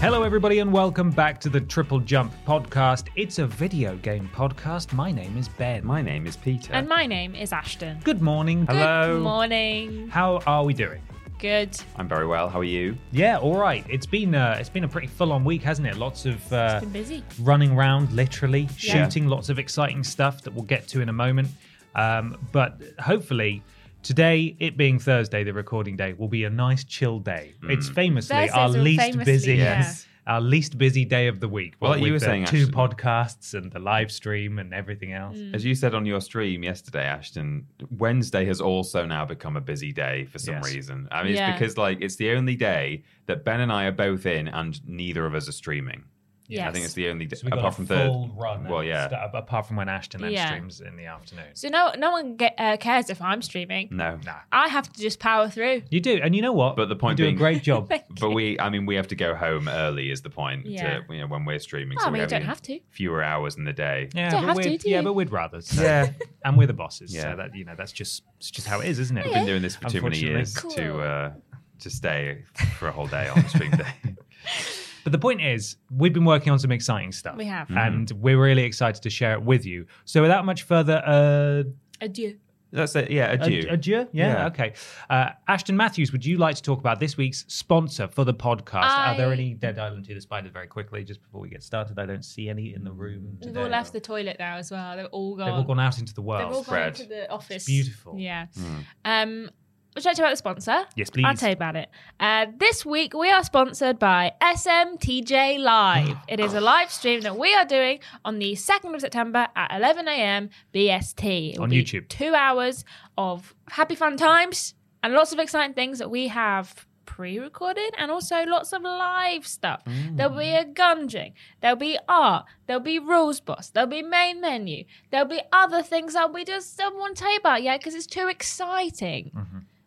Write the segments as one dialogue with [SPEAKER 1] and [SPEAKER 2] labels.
[SPEAKER 1] Hello, everybody, and welcome back to the Triple Jump podcast. It's a video game podcast. My name is Ben.
[SPEAKER 2] My name is Peter.
[SPEAKER 3] And my name is Ashton.
[SPEAKER 1] Good morning.
[SPEAKER 2] Hello.
[SPEAKER 3] Good morning.
[SPEAKER 1] How are we doing?
[SPEAKER 3] Good.
[SPEAKER 2] I'm very well. How are you?
[SPEAKER 1] Yeah, all right. It's been uh, it's been a pretty full on week, hasn't it? Lots of uh,
[SPEAKER 3] Been busy.
[SPEAKER 1] running around, literally
[SPEAKER 3] Yeah.
[SPEAKER 1] shooting, lots of exciting stuff that we'll get to in a moment. Um, but hopefully. Today, it being Thursday, the recording day, will be a nice chill day. It's famously
[SPEAKER 3] Thursdays
[SPEAKER 1] our
[SPEAKER 3] are
[SPEAKER 1] least
[SPEAKER 3] famously,
[SPEAKER 1] busy,
[SPEAKER 3] yeah.
[SPEAKER 1] Our least busy day of the week.
[SPEAKER 2] Well,
[SPEAKER 1] what
[SPEAKER 2] like you were saying,
[SPEAKER 1] two
[SPEAKER 2] Ashton.
[SPEAKER 1] podcasts and the live stream and everything else.
[SPEAKER 3] Mm.
[SPEAKER 2] As you said on your stream yesterday, Ashton, Wednesday has also now become a busy day for some
[SPEAKER 1] Yes.
[SPEAKER 2] reason. I mean,
[SPEAKER 3] Yeah.
[SPEAKER 2] it's because like it's the only day that Ben and I are both in, and neither of us are streaming.
[SPEAKER 3] Yes.
[SPEAKER 2] I think it's the only day
[SPEAKER 1] So we got
[SPEAKER 2] apart
[SPEAKER 1] a
[SPEAKER 2] from
[SPEAKER 1] full
[SPEAKER 2] third.
[SPEAKER 1] run.
[SPEAKER 2] Well, yeah.
[SPEAKER 1] st- apart from when Ashton then
[SPEAKER 3] Yeah.
[SPEAKER 1] streams in the afternoon.
[SPEAKER 3] So no, no one get, uh, cares if I'm streaming.
[SPEAKER 2] No.
[SPEAKER 1] Nah,
[SPEAKER 3] I have to just power through.
[SPEAKER 1] you do, and you know what?
[SPEAKER 2] But the point
[SPEAKER 1] you do
[SPEAKER 2] being-
[SPEAKER 1] a great job.
[SPEAKER 2] But we, I mean, we have to go home early. Is the point?
[SPEAKER 3] Yeah.
[SPEAKER 2] To, you know, when we're streaming,
[SPEAKER 3] Oh, I
[SPEAKER 2] so
[SPEAKER 3] mean,
[SPEAKER 2] we have
[SPEAKER 3] don't have to.
[SPEAKER 2] fewer hours in the day.
[SPEAKER 1] yeah,
[SPEAKER 3] Don't
[SPEAKER 1] but
[SPEAKER 3] have
[SPEAKER 1] we'd,
[SPEAKER 3] to, do
[SPEAKER 1] yeah, but we'd rather. So.
[SPEAKER 2] Yeah.
[SPEAKER 1] and we're the bosses.
[SPEAKER 2] Yeah.
[SPEAKER 1] So that you know, that's just it's just how it is, isn't it?
[SPEAKER 2] We've been doing this for too many years
[SPEAKER 3] Cool.
[SPEAKER 2] to uh, to stay for a whole day on stream day.
[SPEAKER 1] But the point is, we've been working on some exciting stuff.
[SPEAKER 3] We have.
[SPEAKER 1] and we're really excited to share it with you. So without much further uh,
[SPEAKER 3] Adieu.
[SPEAKER 2] That's it. Yeah, adieu.
[SPEAKER 1] Ad- adieu. Yeah,
[SPEAKER 2] Yeah.
[SPEAKER 1] okay. Uh, Ashton Matthews, would you like to talk about this week's sponsor for the podcast? Are there
[SPEAKER 3] I-
[SPEAKER 1] any Dead Island 2 the Spider very quickly, just before we get started? I don't see any in the room.
[SPEAKER 3] They've
[SPEAKER 1] Today.
[SPEAKER 3] all left the toilet now as well. They've all gone.
[SPEAKER 1] They've all gone out into the world.
[SPEAKER 3] They've
[SPEAKER 1] world.
[SPEAKER 3] all gone
[SPEAKER 2] Fred.
[SPEAKER 3] into the office.
[SPEAKER 1] beautiful.
[SPEAKER 3] Yeah.
[SPEAKER 2] Hmm.
[SPEAKER 3] Um, would you like to talk about the sponsor?
[SPEAKER 1] Yes, please.
[SPEAKER 3] I'll tell you about it. Uh, this week we are sponsored by SMTJ Live. it is a live stream that we are doing on the 2nd of September at 11 a.m. BST. It will
[SPEAKER 1] On
[SPEAKER 3] be
[SPEAKER 1] YouTube.
[SPEAKER 3] Two hours of happy fun times and lots of exciting things that we have pre-recorded and also lots of live stuff. There'll be a gunging, there'll be art, there'll be rules boss, there'll be main menu, there'll be other things that we just don't want to tell you about yet because it's too exciting.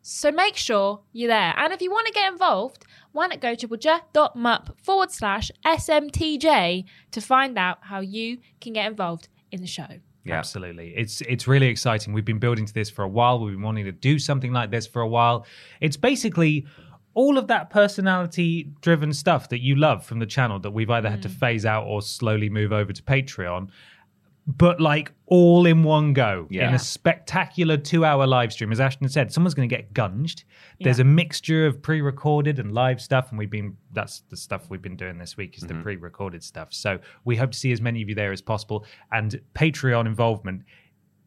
[SPEAKER 3] So make sure you're there. And if you want to get involved, why not go to budget.mup forward slash SMTJ to find out how you can get involved in the show.
[SPEAKER 2] Yeah.
[SPEAKER 1] Absolutely. It's it's really exciting. We've been building to this for a while. We've been wanting to do something like this for a while. It's basically all of that personality driven stuff that you love from the channel that we've either had to mm. phase out or slowly move over to Patreon. But like all in one go in a spectacular two hour live stream. As Ashton said, someone's going to get gunged. There's a mixture of pre recorded and live stuff. And we've been, that's the stuff we've been doing this week is the mm-hmm. pre recorded stuff. So we hope to see as many of you there as possible. And Patreon involvement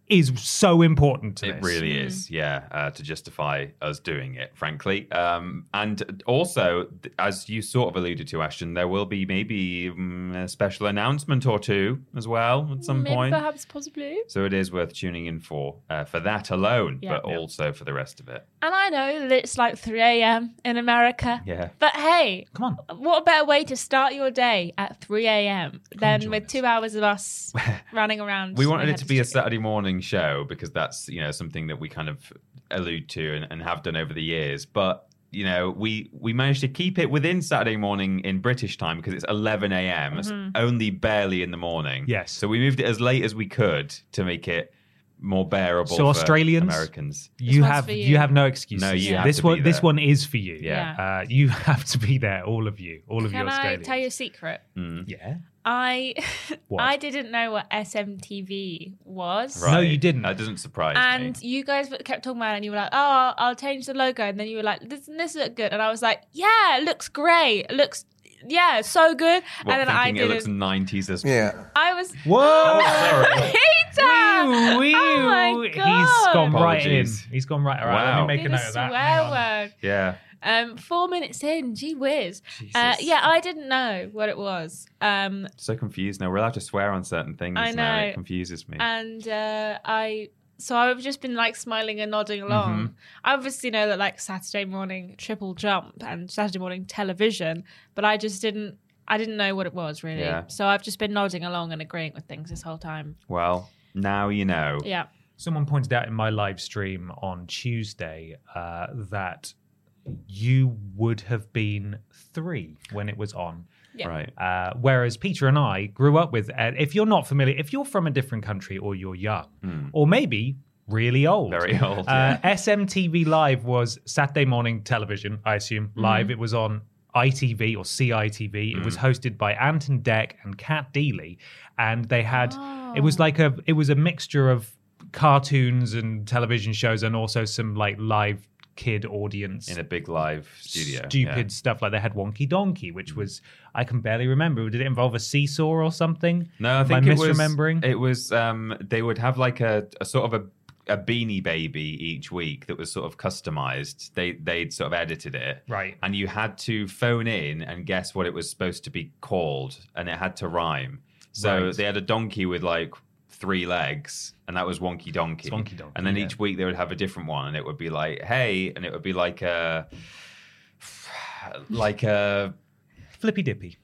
[SPEAKER 1] is so important to
[SPEAKER 2] It
[SPEAKER 1] this.
[SPEAKER 2] really is, yeah, uh, to justify us doing it, frankly. Um, and also, as you sort of alluded to, Ashton, there will be maybe mm, a special announcement or two as well at some
[SPEAKER 3] Maybe
[SPEAKER 2] point.
[SPEAKER 3] perhaps possibly.
[SPEAKER 2] So it is worth tuning in for uh, for that alone,
[SPEAKER 3] Yeah.
[SPEAKER 2] but
[SPEAKER 3] Yeah.
[SPEAKER 2] also for the rest of it.
[SPEAKER 3] And I know that it's like 3 a.m. in America.
[SPEAKER 2] Yeah.
[SPEAKER 3] But hey,
[SPEAKER 1] Come on.
[SPEAKER 3] what a better way to start your day at 3 a.m. than with
[SPEAKER 1] us.
[SPEAKER 3] two hours of us running around.
[SPEAKER 2] We wanted it to be a. Saturday morning show because that's you know something that we kind of allude to and, and have done over the years. But you know we we managed to keep it within Saturday morning in British time because it's 11 a.m. It's mm-hmm. only barely in the morning.
[SPEAKER 1] Yes.
[SPEAKER 2] So we moved it as late as we could to make it more bearable.
[SPEAKER 1] So
[SPEAKER 2] for
[SPEAKER 1] Australians?
[SPEAKER 2] Americans.
[SPEAKER 1] You have you.
[SPEAKER 3] you.
[SPEAKER 1] have no excuses.
[SPEAKER 2] No, you
[SPEAKER 3] have
[SPEAKER 1] this one this one is for you.
[SPEAKER 2] Yeah.
[SPEAKER 1] Uh, you have to be there, all of you, all of you
[SPEAKER 3] Can I
[SPEAKER 1] Australians.
[SPEAKER 3] tell you a secret?
[SPEAKER 1] Yeah.
[SPEAKER 3] I I didn't know what SMTV was.
[SPEAKER 1] Right. No, you didn't.
[SPEAKER 2] That doesn't surprise
[SPEAKER 3] And
[SPEAKER 2] me.
[SPEAKER 3] you guys kept talking about it and you were like, oh, I'll change the logo. And then you were like, this, this look good. And I was like, yeah, it looks great. It looks, yeah, so good.
[SPEAKER 2] What,
[SPEAKER 3] and then I
[SPEAKER 2] thinking it looks 90s as
[SPEAKER 4] Yeah.
[SPEAKER 3] I was.
[SPEAKER 1] Whoa!
[SPEAKER 3] Peter!
[SPEAKER 1] Wee, wee.
[SPEAKER 3] Oh my
[SPEAKER 1] He's
[SPEAKER 3] God.
[SPEAKER 1] gone right in.
[SPEAKER 2] Apologies.
[SPEAKER 1] He's gone right. All right,
[SPEAKER 2] Wow.
[SPEAKER 1] let me make a
[SPEAKER 3] Did
[SPEAKER 1] note
[SPEAKER 3] a
[SPEAKER 1] of that.
[SPEAKER 3] swear
[SPEAKER 1] on.
[SPEAKER 3] word.
[SPEAKER 2] Yeah.
[SPEAKER 3] Um, four minutes in, gee whiz. Uh,
[SPEAKER 2] Jesus.
[SPEAKER 3] yeah, I didn't know what it was. Um,
[SPEAKER 2] So confused now. We're allowed to swear on certain things
[SPEAKER 3] I
[SPEAKER 2] now.
[SPEAKER 3] know.
[SPEAKER 2] It confuses me.
[SPEAKER 3] and uh, I so I've just been like smiling and nodding along.
[SPEAKER 2] Mm-hmm.
[SPEAKER 3] I obviously know that like Saturday morning triple jump and Saturday morning television, but I just didn't I didn't know what it was really.
[SPEAKER 2] Yeah.
[SPEAKER 3] So I've just been nodding along and agreeing with things this whole time.
[SPEAKER 2] well, now you know.
[SPEAKER 3] Yeah.
[SPEAKER 1] Someone pointed out in my live stream on Tuesday uh, that you would have been three when it was on.
[SPEAKER 3] Yeah.
[SPEAKER 2] Right.
[SPEAKER 1] Uh, whereas Peter and I grew up with, uh, if you're not familiar, if you're from a different country or you're young, or maybe really old.
[SPEAKER 2] Very old,
[SPEAKER 1] Uh,
[SPEAKER 2] yeah.
[SPEAKER 1] SMTV Live was Saturday morning television, I assume, live. It was on ITV or CITV. It was
[SPEAKER 2] Hmm.
[SPEAKER 1] hosted by Ant and Dec and Cat Deeley. And they had, it was like a, it was a mixture of cartoons and television shows and also some like live kid audience
[SPEAKER 2] In a big live studio.
[SPEAKER 1] stupid
[SPEAKER 2] yeah.
[SPEAKER 1] stuff like they had Wonky Donkey, which was I can barely remember. Did it involve a seesaw or something?
[SPEAKER 2] No, I
[SPEAKER 1] Am
[SPEAKER 2] think
[SPEAKER 1] I
[SPEAKER 2] it was
[SPEAKER 1] misremembering.
[SPEAKER 2] It was um they would have like a, a sort of a, a beanie baby each week that was sort of customized. They they'd sort of edited it.
[SPEAKER 1] Right.
[SPEAKER 2] And you had to phone in and guess what it was supposed to be called and it had to rhyme. So
[SPEAKER 1] Right.
[SPEAKER 2] they had a donkey with like three legs and that was Wonky Donkey.
[SPEAKER 1] It's Wonky Donkey,
[SPEAKER 2] And then
[SPEAKER 1] yeah.
[SPEAKER 2] each week they would have a different one and it would be like, hey, and it would be like a like a
[SPEAKER 1] Flippy Dippy.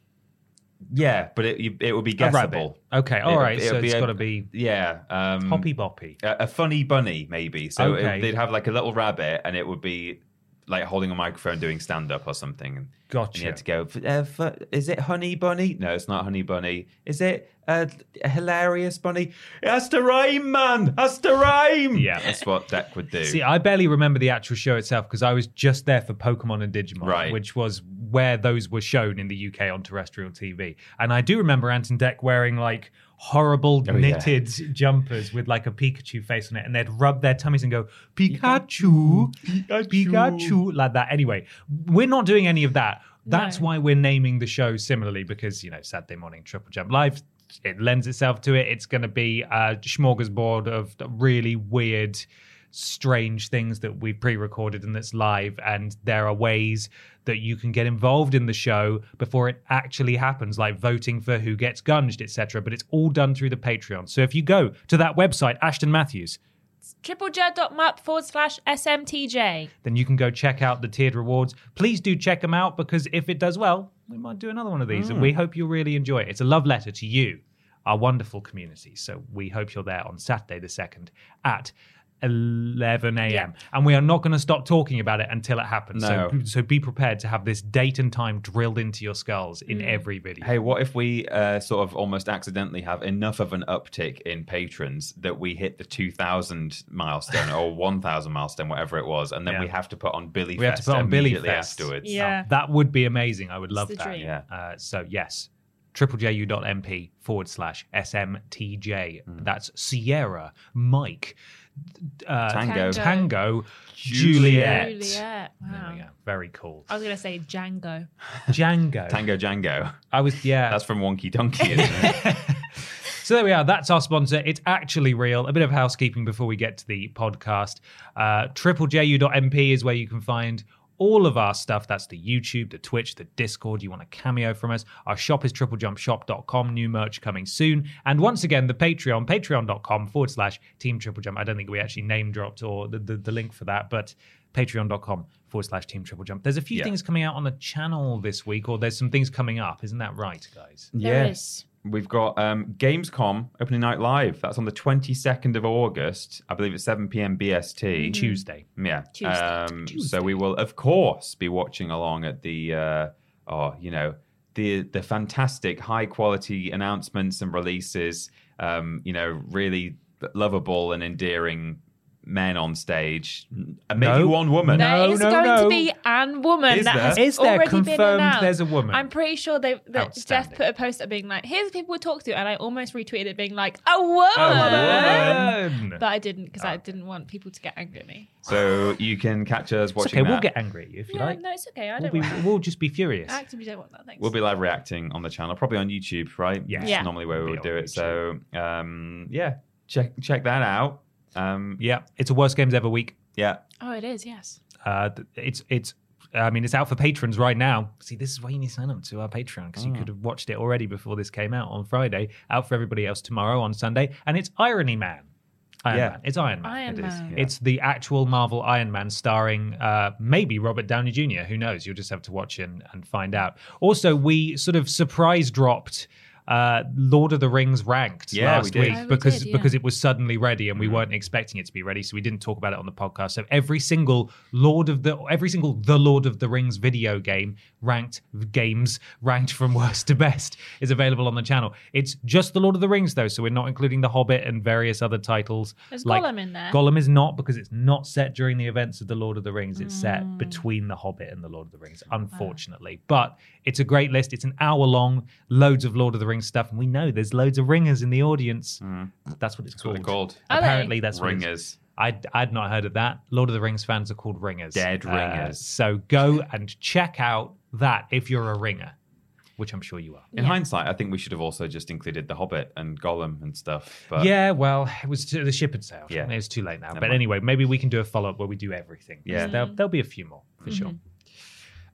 [SPEAKER 2] Yeah, but it it would be guessable.
[SPEAKER 1] Okay, all
[SPEAKER 2] It-
[SPEAKER 1] right.
[SPEAKER 2] it
[SPEAKER 1] So it's got to be
[SPEAKER 2] Yeah. Um,
[SPEAKER 1] Hoppy Boppy.
[SPEAKER 2] a, a funny bunny, maybe. So it- they'd have like a little rabbit, and it would be like holding a microphone doing stand up or something. And
[SPEAKER 1] Gotcha.
[SPEAKER 2] you had to go, uh, f- is it Honey Bunny? No, it's not Honey Bunny. Is it uh, a hilarious bunny? It has to rhyme, man. It Has to rhyme.
[SPEAKER 1] Yeah.
[SPEAKER 2] That's what Dec would do.
[SPEAKER 1] See, I barely remember the actual show itself because I was just there for Pokemon and Digimon,
[SPEAKER 2] Right.
[SPEAKER 1] which was where those were shown in the UK on terrestrial TV. And I do remember Ant and Dec wearing like horrible
[SPEAKER 2] Oh, yeah.
[SPEAKER 1] knitted jumpers with like a Pikachu face on it, and they'd rub their tummies and go Pikachu, Pikachu, like that. Anyway, we're not doing any of that. That's
[SPEAKER 3] No.
[SPEAKER 1] why we're naming the show similarly because you know Saturday morning Triple Jump Live. It lends itself to it. It's going to be a smorgasbord of really weird strange things that we've pre-recorded and that's live and there are ways that you can get involved in the show before it actually happens like voting for who gets gunged etc but it's all done through the patreon. So if you go to that website ashton matthews
[SPEAKER 3] tripleju.mp forward slash SMTJ.
[SPEAKER 1] then you can go check out the tiered rewards. Please do check them out because if it does well we might do another one of these and we mm. hope you'll really enjoy it. It's a love letter to you our wonderful community. So we hope you're there on saturday the 2nd at 11 a.m.
[SPEAKER 3] Yeah.
[SPEAKER 1] And we are not going to stop talking about it until it happens.
[SPEAKER 2] No.
[SPEAKER 1] So, so be prepared to have this date and time drilled into your skulls in
[SPEAKER 3] Mm.
[SPEAKER 1] every video.
[SPEAKER 2] Hey, what if we uh, sort of almost accidentally have enough of an uptick in patrons that we hit the 2,000 milestone or 1,000 milestone, whatever it was, and then
[SPEAKER 1] Yeah.
[SPEAKER 2] we have to put on Billy
[SPEAKER 1] we have to put on Billy Fest
[SPEAKER 2] afterwards.
[SPEAKER 3] Yeah.
[SPEAKER 1] That would be amazing. I would love
[SPEAKER 3] the
[SPEAKER 1] that.
[SPEAKER 3] dream.
[SPEAKER 2] Yeah.
[SPEAKER 1] Uh, so yes, triplejU.mp forward slash SMTJ.
[SPEAKER 2] Hmm.
[SPEAKER 1] That's Sierra, Mike, uh,
[SPEAKER 2] Tango.
[SPEAKER 1] Tango,
[SPEAKER 2] Juliet.
[SPEAKER 1] Juliet.
[SPEAKER 3] Juliet.
[SPEAKER 1] There
[SPEAKER 3] Wow.
[SPEAKER 1] we go. Very cool.
[SPEAKER 3] I was going to say Django.
[SPEAKER 1] Django.
[SPEAKER 2] Tango Django.
[SPEAKER 1] I was yeah.
[SPEAKER 2] That's from Wonky Donkey, isn't it?
[SPEAKER 1] So there we are. That's our sponsor. It's actually real. A bit of housekeeping before we get to the podcast. Uh, triplejU.mp is where you can find all of our stuff. That's the YouTube, the Twitch, the Discord. You want a cameo from us. Our shop is triplejumpshop.com. New merch coming soon. And once again, the Patreon, patreon.com forward slash team triple jump. I don't think we actually name dropped or the, the, the link for that, but patreon.com forward slash team triple jump. There's a few
[SPEAKER 2] Yeah.
[SPEAKER 1] things coming out on the channel this week, or there's some things coming up. Isn't that right, guys?
[SPEAKER 3] There
[SPEAKER 2] Yes.
[SPEAKER 3] is.
[SPEAKER 2] We've got um, Gamescom opening night live. That's on the 22nd of August. I believe it's 7 p.m. BST.
[SPEAKER 1] Tuesday.
[SPEAKER 2] Yeah.
[SPEAKER 3] Tuesday.
[SPEAKER 2] Um,
[SPEAKER 1] Tuesday.
[SPEAKER 2] So we will, of course, be watching along at the, uh, oh, you know, the the fantastic high quality announcements and releases. Um, you know, really lovable and endearing men on stage, and maybe
[SPEAKER 1] No.
[SPEAKER 2] one woman.
[SPEAKER 1] No.
[SPEAKER 3] There is going
[SPEAKER 1] no.
[SPEAKER 3] to be an woman
[SPEAKER 2] Is
[SPEAKER 3] that
[SPEAKER 2] there?
[SPEAKER 3] has
[SPEAKER 1] Is there
[SPEAKER 3] already been
[SPEAKER 1] confirmed
[SPEAKER 3] announced.
[SPEAKER 1] there's a woman?
[SPEAKER 3] I'm pretty sure they that Jeff put a post up being like, "Here's the people we talk to," and I almost retweeted it being like, "A woman,",
[SPEAKER 1] woman.
[SPEAKER 3] but I didn't because I didn't want people to get angry at me.
[SPEAKER 2] So you can catch us
[SPEAKER 1] It's
[SPEAKER 2] watching
[SPEAKER 1] okay,
[SPEAKER 2] that.
[SPEAKER 1] we'll get angry at you if you
[SPEAKER 3] Yeah,
[SPEAKER 1] like.
[SPEAKER 3] no, it's okay. I
[SPEAKER 1] We'll,
[SPEAKER 3] don't
[SPEAKER 1] be,
[SPEAKER 3] want that.
[SPEAKER 1] we'll just be furious.
[SPEAKER 3] I actively don't want that. Thanks.
[SPEAKER 2] We'll be live reacting on the channel, probably on YouTube, right?
[SPEAKER 1] Yes.
[SPEAKER 2] That's
[SPEAKER 3] Yeah.
[SPEAKER 2] normally where we
[SPEAKER 1] Be
[SPEAKER 2] would do it. So um, yeah, check check that out. Um,
[SPEAKER 1] Yeah, it's a worst games ever week.
[SPEAKER 2] yeah.
[SPEAKER 3] oh, it is. Yes.
[SPEAKER 1] Uh, it's it's. I mean, it's out for patrons right now. See, this is why you need to sign up to our Patreon because you
[SPEAKER 2] Mm.
[SPEAKER 1] could have watched it already before this came out on Friday. Out for everybody else tomorrow on Sunday, and it's Irony Man. Iron
[SPEAKER 2] Yeah.
[SPEAKER 1] Man. It's Iron Man.
[SPEAKER 3] Iron
[SPEAKER 2] It is,
[SPEAKER 3] Man.
[SPEAKER 2] yeah.
[SPEAKER 1] It's the actual Marvel Iron Man starring uh, maybe Robert Downey Jr. Who knows? You'll just have to watch and, and find out. Also, we sort of surprise dropped uh, Lord of the Rings ranked
[SPEAKER 2] Yeah, we
[SPEAKER 1] last
[SPEAKER 2] did.
[SPEAKER 1] week
[SPEAKER 3] Oh, we
[SPEAKER 1] because
[SPEAKER 3] did, yeah.
[SPEAKER 1] because it was suddenly ready and we weren't expecting it to be ready, so we didn't talk about it on the podcast. So every single Lord of the every single the Lord of the Rings video game ranked games ranked from worst to best is available on the channel. It's just the Lord of the Rings though, so we're not including the Hobbit and various other titles.
[SPEAKER 3] There's
[SPEAKER 1] like-
[SPEAKER 3] Gollum in there.
[SPEAKER 1] Gollum is not because it's not set during the events of the Lord of the Rings. It's
[SPEAKER 3] Mm.
[SPEAKER 1] set between the Hobbit and the Lord of the Rings, unfortunately. But it's a great list. It's an hour long, loads of Lord of the Rings stuff, and we know there's loads of ringers in the audience. That's what it's
[SPEAKER 2] That's
[SPEAKER 1] called.
[SPEAKER 2] they're called.
[SPEAKER 1] Apparently, that's what
[SPEAKER 2] Ringers.
[SPEAKER 1] I'd, I'd not heard of that. Lord of the Rings fans are called ringers.
[SPEAKER 2] Dead
[SPEAKER 1] Uh,
[SPEAKER 2] ringers.
[SPEAKER 1] so go and check out that if you're a ringer, which I'm sure you are.
[SPEAKER 2] In hindsight, I think we should have also just included the Hobbit and Gollum and stuff. But
[SPEAKER 1] yeah, well, it was the ship had sailed.
[SPEAKER 2] Yeah.
[SPEAKER 1] it's too late now.
[SPEAKER 2] Never
[SPEAKER 1] but
[SPEAKER 2] mind.
[SPEAKER 1] anyway, maybe we can do a follow up where we do everything.
[SPEAKER 2] Yeah.
[SPEAKER 1] there'll, there'll be a few more for
[SPEAKER 3] Mm-hmm.
[SPEAKER 1] sure.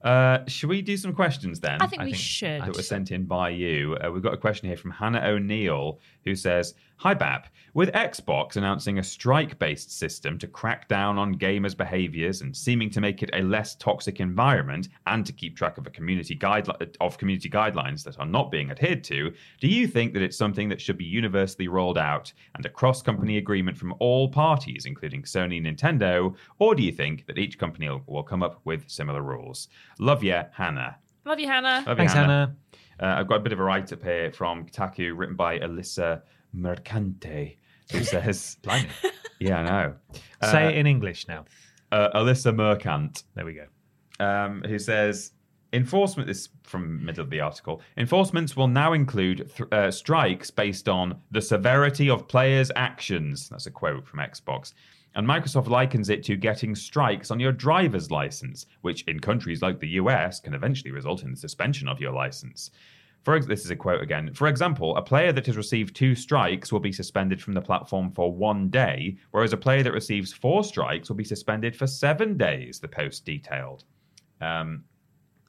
[SPEAKER 2] Uh, should we do some questions then?
[SPEAKER 3] I think
[SPEAKER 1] I
[SPEAKER 3] we
[SPEAKER 1] think-
[SPEAKER 3] should.
[SPEAKER 2] that were sent in by you. Uh, we've got a question here from Hannah O'Neill who says, Hi Bap, with Xbox announcing a strike based system to crack down on gamers' behaviors and seeming to make it a less toxic environment and to keep track of a community guideli- of community guidelines that are not being adhered to, do you think that it's something that should be universally rolled out and a cross company agreement from all parties, including Sony and Nintendo, or do you think that each company will, will come up with similar rules? Love ya, Hannah.
[SPEAKER 3] Love you, Hannah.
[SPEAKER 2] Love you,
[SPEAKER 1] Thanks, Hannah.
[SPEAKER 2] uh, I've got a bit of a write up here from Kotaku, written by Alyssa Mercante, who says. "Yeah, I know."
[SPEAKER 1] Say
[SPEAKER 2] Uh,
[SPEAKER 1] it in English now.
[SPEAKER 2] uh, Alyssa Mercant,
[SPEAKER 1] There we go.
[SPEAKER 2] um, who says, "Enforcement." This is from middle of the article. Enforcements will now include th- uh, strikes based on the severity of players' actions. That's a quote from Xbox. And Microsoft likens it to getting strikes on your driver's license, which in countries like the US can eventually result in the suspension of your license. For ex- this is a quote again. For example, a player that has received two strikes will be suspended from the platform for one day, whereas a player that receives four strikes will be suspended for seven days. The post detailed. Um,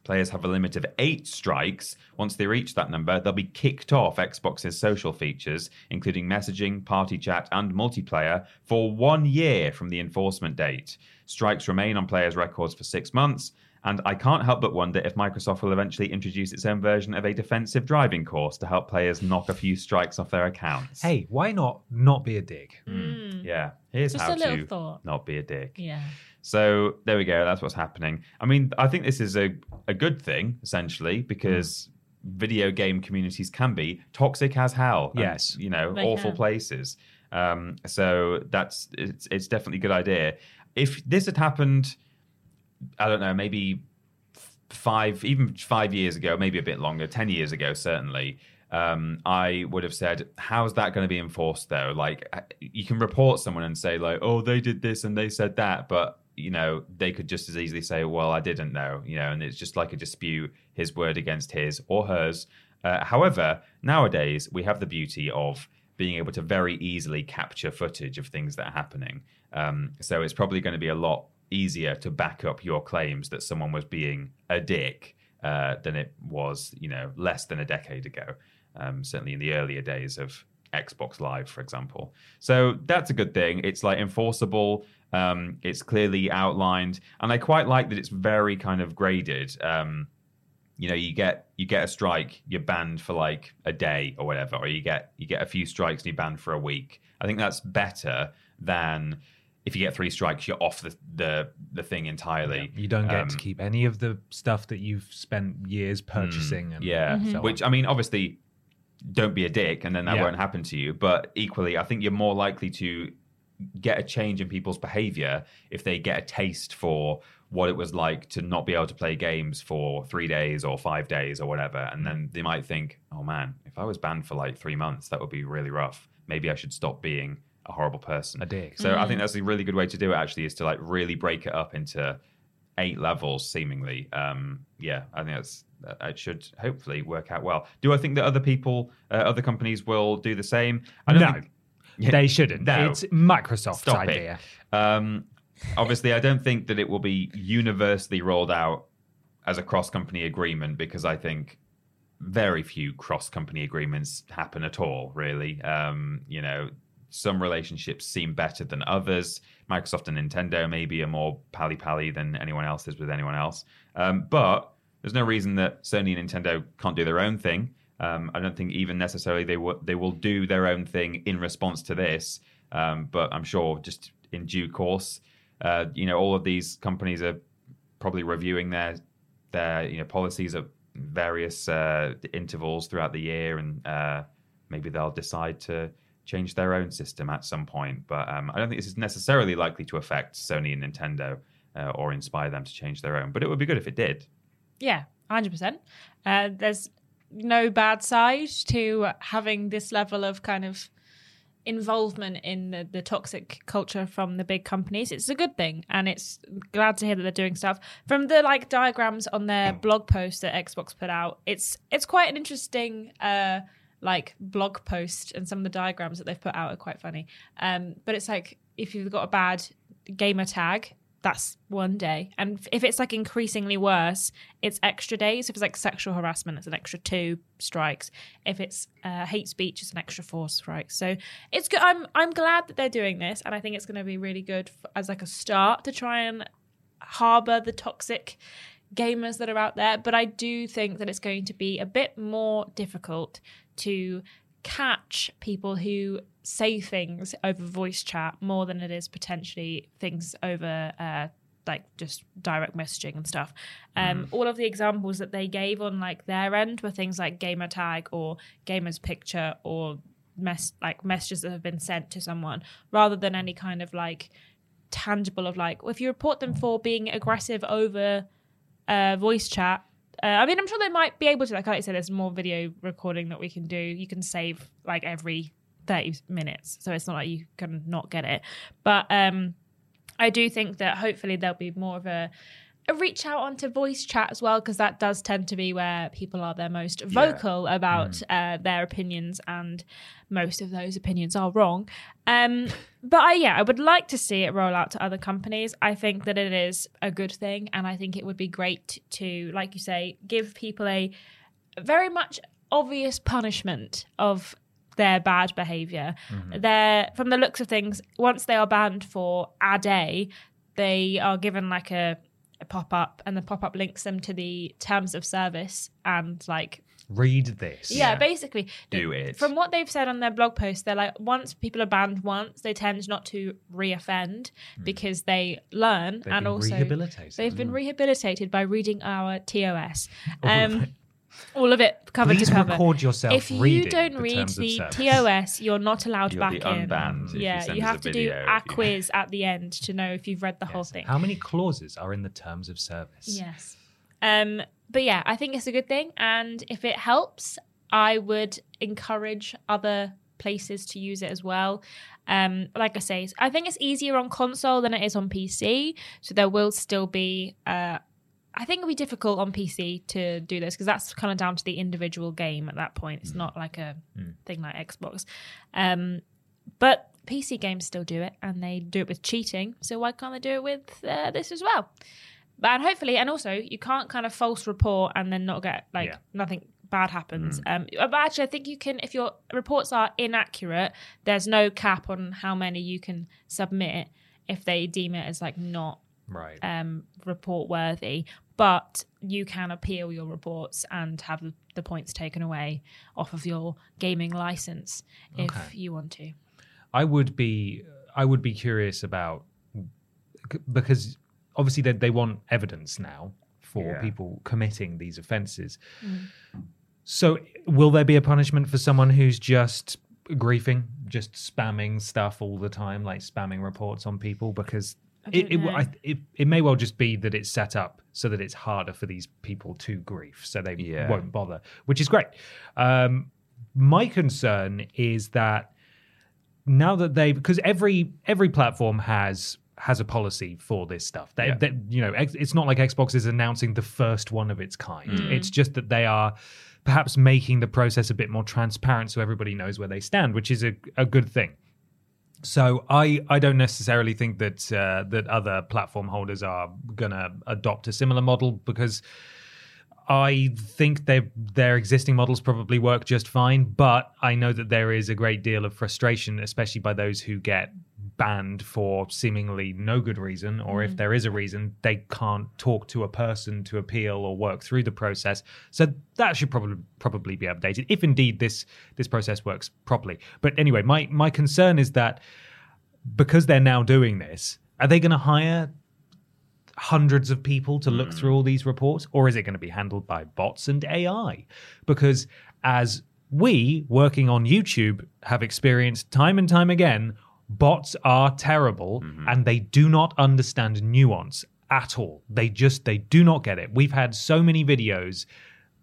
[SPEAKER 2] players have a limit of eight strikes. Once they reach that number, they'll be kicked off Xbox's social features, including messaging, party chat, and multiplayer, for one year from the enforcement date. Strikes remain on players' records for six months. And I can't help but wonder if Microsoft will eventually introduce its own version of a defensive driving course to help players knock a few strikes off their accounts.
[SPEAKER 1] Hey, why not not be a dick? Hmm. Hmm.
[SPEAKER 2] Yeah, here's
[SPEAKER 3] Just
[SPEAKER 2] how
[SPEAKER 3] a little
[SPEAKER 2] to
[SPEAKER 3] thought.
[SPEAKER 2] not be a dick.
[SPEAKER 3] Yeah.
[SPEAKER 2] So there we go. That's what's happening. I mean, I think this is a, a good thing, essentially, because hmm. video game communities can be toxic as hell. and,
[SPEAKER 1] Yes.
[SPEAKER 2] you know,
[SPEAKER 3] They
[SPEAKER 2] awful
[SPEAKER 3] can.
[SPEAKER 2] places. Um, so that's it's, it's definitely a good idea. If this had happened, I don't know, maybe five, even five years ago, maybe a bit longer, ten years ago, certainly. Um, I would have said, "How's that going to be enforced, though? Like, uh, you can report someone and say, like, oh, they did this and they said that, but you know, they could just as easily say, well, I didn't know, you know, and it's just like a dispute, his word against his or hers. Uh, however, nowadays we have the beauty of being able to very easily capture footage of things that are happening. Um, so it's probably going to be a lot easier to back up your claims that someone was being a dick uh, than it was, you know, less than a decade ago. Um, certainly in the earlier days of Xbox Live, for example. So that's a good thing. It's like enforceable. Um, it's clearly outlined, and I quite like that it's very kind of graded. Um, you know, you get you get a strike, you're banned for like a day or whatever, or you get you get a few strikes and you're banned for a week. I think that's better than if you get three strikes, you're off the the, the thing entirely.
[SPEAKER 1] You don't get to
[SPEAKER 2] Um,
[SPEAKER 1] keep any of the stuff that you've spent years purchasing. and
[SPEAKER 2] Mm, Yeah,
[SPEAKER 1] so on.
[SPEAKER 2] which I mean, obviously, don't be a dick, and then that
[SPEAKER 1] Yeah.
[SPEAKER 2] won't happen to you. But equally, I think you're more likely to get a change in people's behavior if they get a taste for what it was like to not be able to play games for three days or five days or whatever. And then they might think, oh man, if I was banned for like three months, that would be really rough. Maybe I should stop being a horrible person.
[SPEAKER 1] A dick.
[SPEAKER 2] So I think that's a really good way to do it, actually, is to like really break it up into eight levels, seemingly. Um, yeah, I think that's. It should hopefully work out well. Do I think that other people, uh, other companies will do the same? I
[SPEAKER 1] No.
[SPEAKER 2] think
[SPEAKER 1] They shouldn't.
[SPEAKER 2] No.
[SPEAKER 1] It's Microsoft's
[SPEAKER 2] Stop
[SPEAKER 1] idea.
[SPEAKER 2] it. Um, obviously, I don't think that it will be universally rolled out as a cross-company agreement because I think very few cross-company agreements happen at all. Really, um, you know, some relationships seem better than others. Microsoft and Nintendo maybe are more pally-pally than anyone else is with anyone else. Um, but there's no reason that Sony and Nintendo can't do their own thing. Um, I don't think even necessarily they will they will do their own thing in response to this. Um, but I'm sure just in due course, uh, you know, all of these companies are probably reviewing their their you know policies at various uh, intervals throughout the year, and uh, maybe they'll decide to change their own system at some point. But um, I don't think this is necessarily likely to affect Sony and Nintendo uh, or inspire them to change their own. But it would be good if it did.
[SPEAKER 3] Yeah, hundred percent. Uh, there's no bad side to having this level of kind of involvement in the, the toxic culture from the big companies. It's a good thing, and it's glad to hear that they're doing stuff. From the like diagrams on their blog post that Xbox put out, it's it's quite an interesting. Uh, like blog post and some of the diagrams that they've put out are quite funny. Um, but it's like if you've got a bad gamer tag, that's one day. And if it's like increasingly worse, it's extra days. If it's like sexual harassment, it's an extra two strikes. If it's uh, hate speech, it's an extra four strikes. So it's good. I'm I'm glad that they're doing this, and I think it's going to be really good f as like a start to try and harbor the toxic gamers that are out there. But I do think that it's going to be a bit more difficult to catch people who say things over voice chat more than it is potentially things over uh, like just direct messaging and stuff. Um, All of the examples that they gave on like their end were things like gamer tag or gamer's picture or mess like messages that have been sent to someone rather than any kind of like tangible of like if you report them for being aggressive over uh, voice chat. Uh, I mean, I'm sure they might be able to. Like I said, there's more video recording that we can do. You can save like every 30 minutes, so it's not like you can not get it. But um, I do think that hopefully there'll be more of a, a reach out onto voice chat as well, because that does tend to be where people are their most vocal about uh, their opinions, and most of those opinions are wrong. Um, but I, yeah, I would like to see it roll out to other companies. I think that it is a good thing, and I think it would be great to, like you say, give people a very much obvious punishment of their bad behavior. They're from the looks of things, once they are banned for a day, they are given like a, a pop up, and the pop up links them to the terms of service and like
[SPEAKER 1] Read this.
[SPEAKER 3] yeah, basically
[SPEAKER 2] Do it.
[SPEAKER 3] From what they've said on their blog post, they're like once people are banned once, they tend not to reoffend because they learn
[SPEAKER 1] They've
[SPEAKER 3] and
[SPEAKER 1] been
[SPEAKER 3] also
[SPEAKER 1] rehabilitated.
[SPEAKER 3] they've been rehabilitated by reading our TOS. Um, all of it covered
[SPEAKER 1] Please
[SPEAKER 3] to cover.
[SPEAKER 1] record yourself
[SPEAKER 3] if you don't
[SPEAKER 1] the
[SPEAKER 3] read the. TOS, you're not allowed
[SPEAKER 2] You'll
[SPEAKER 3] back
[SPEAKER 2] be
[SPEAKER 3] in.
[SPEAKER 2] unbanned if you
[SPEAKER 3] yeah,
[SPEAKER 2] send
[SPEAKER 3] you
[SPEAKER 2] us
[SPEAKER 3] have
[SPEAKER 2] a
[SPEAKER 3] to do a
[SPEAKER 2] if you-
[SPEAKER 3] quiz at the end to know if you've read the whole thing.
[SPEAKER 1] How many clauses are in the terms of service?
[SPEAKER 3] Yes. Um, but yeah, I think it's a good thing. And if it helps, I would encourage other places to use it as well. Um, like I say, I think it's easier on console than it is on PC. So there will still be, uh, I think it'll be difficult on PC to do this because that's kind of down to the individual game at that point. It's not like a thing like Xbox. Um, but PC games still do it and they do it with cheating. So why can't they do it with uh, this as well? But and hopefully, and also, you can't kind of false report and then not get like
[SPEAKER 1] Yeah.
[SPEAKER 3] nothing bad happens. Um, but actually, I think you can if your reports are inaccurate. There's no cap on how many you can submit if they deem it as like not
[SPEAKER 1] Right.
[SPEAKER 3] um, report worthy. But you can appeal your reports and have the, the points taken away off of your gaming license if
[SPEAKER 1] Okay.
[SPEAKER 3] you want to.
[SPEAKER 1] I would be I would be curious about because obviously they, they want evidence now for
[SPEAKER 2] Yeah.
[SPEAKER 1] people committing these offences. So, will there be a punishment for someone who's just griefing, just spamming stuff all the time, like spamming reports on people? Because it, it. I, it, it may well just be that it's set up so that it's harder for these people to grief, so they
[SPEAKER 2] Yeah.
[SPEAKER 1] won't bother, which is great. Um, my concern is that now that they because every every platform has has a policy for this stuff. They,
[SPEAKER 2] Yeah.
[SPEAKER 1] they- you know, it's not like Xbox is announcing the first one of its kind. It's just that they are perhaps making the process a bit more transparent so everybody knows where they stand, which is a, a good thing. So I, I don't necessarily think that uh, that other platform holders are gonna adopt a similar model because I think they their existing models probably work just fine, but I know that there is a great deal of frustration, especially by those who get banned for seemingly no good reason, or if mm. there is a reason, they can't talk to a person to appeal or work through the process. So that should probably probably be updated, if indeed this this process works properly. But anyway, my my concern is that because they're now doing this, are they going to hire hundreds of people to look mm. through all these reports, or is it going to be handled by bots and AI? Because as we working on YouTube have experienced time and time again, bots are terrible mm-hmm. and they do not understand nuance at all. They just they do not get it. We've had so many videos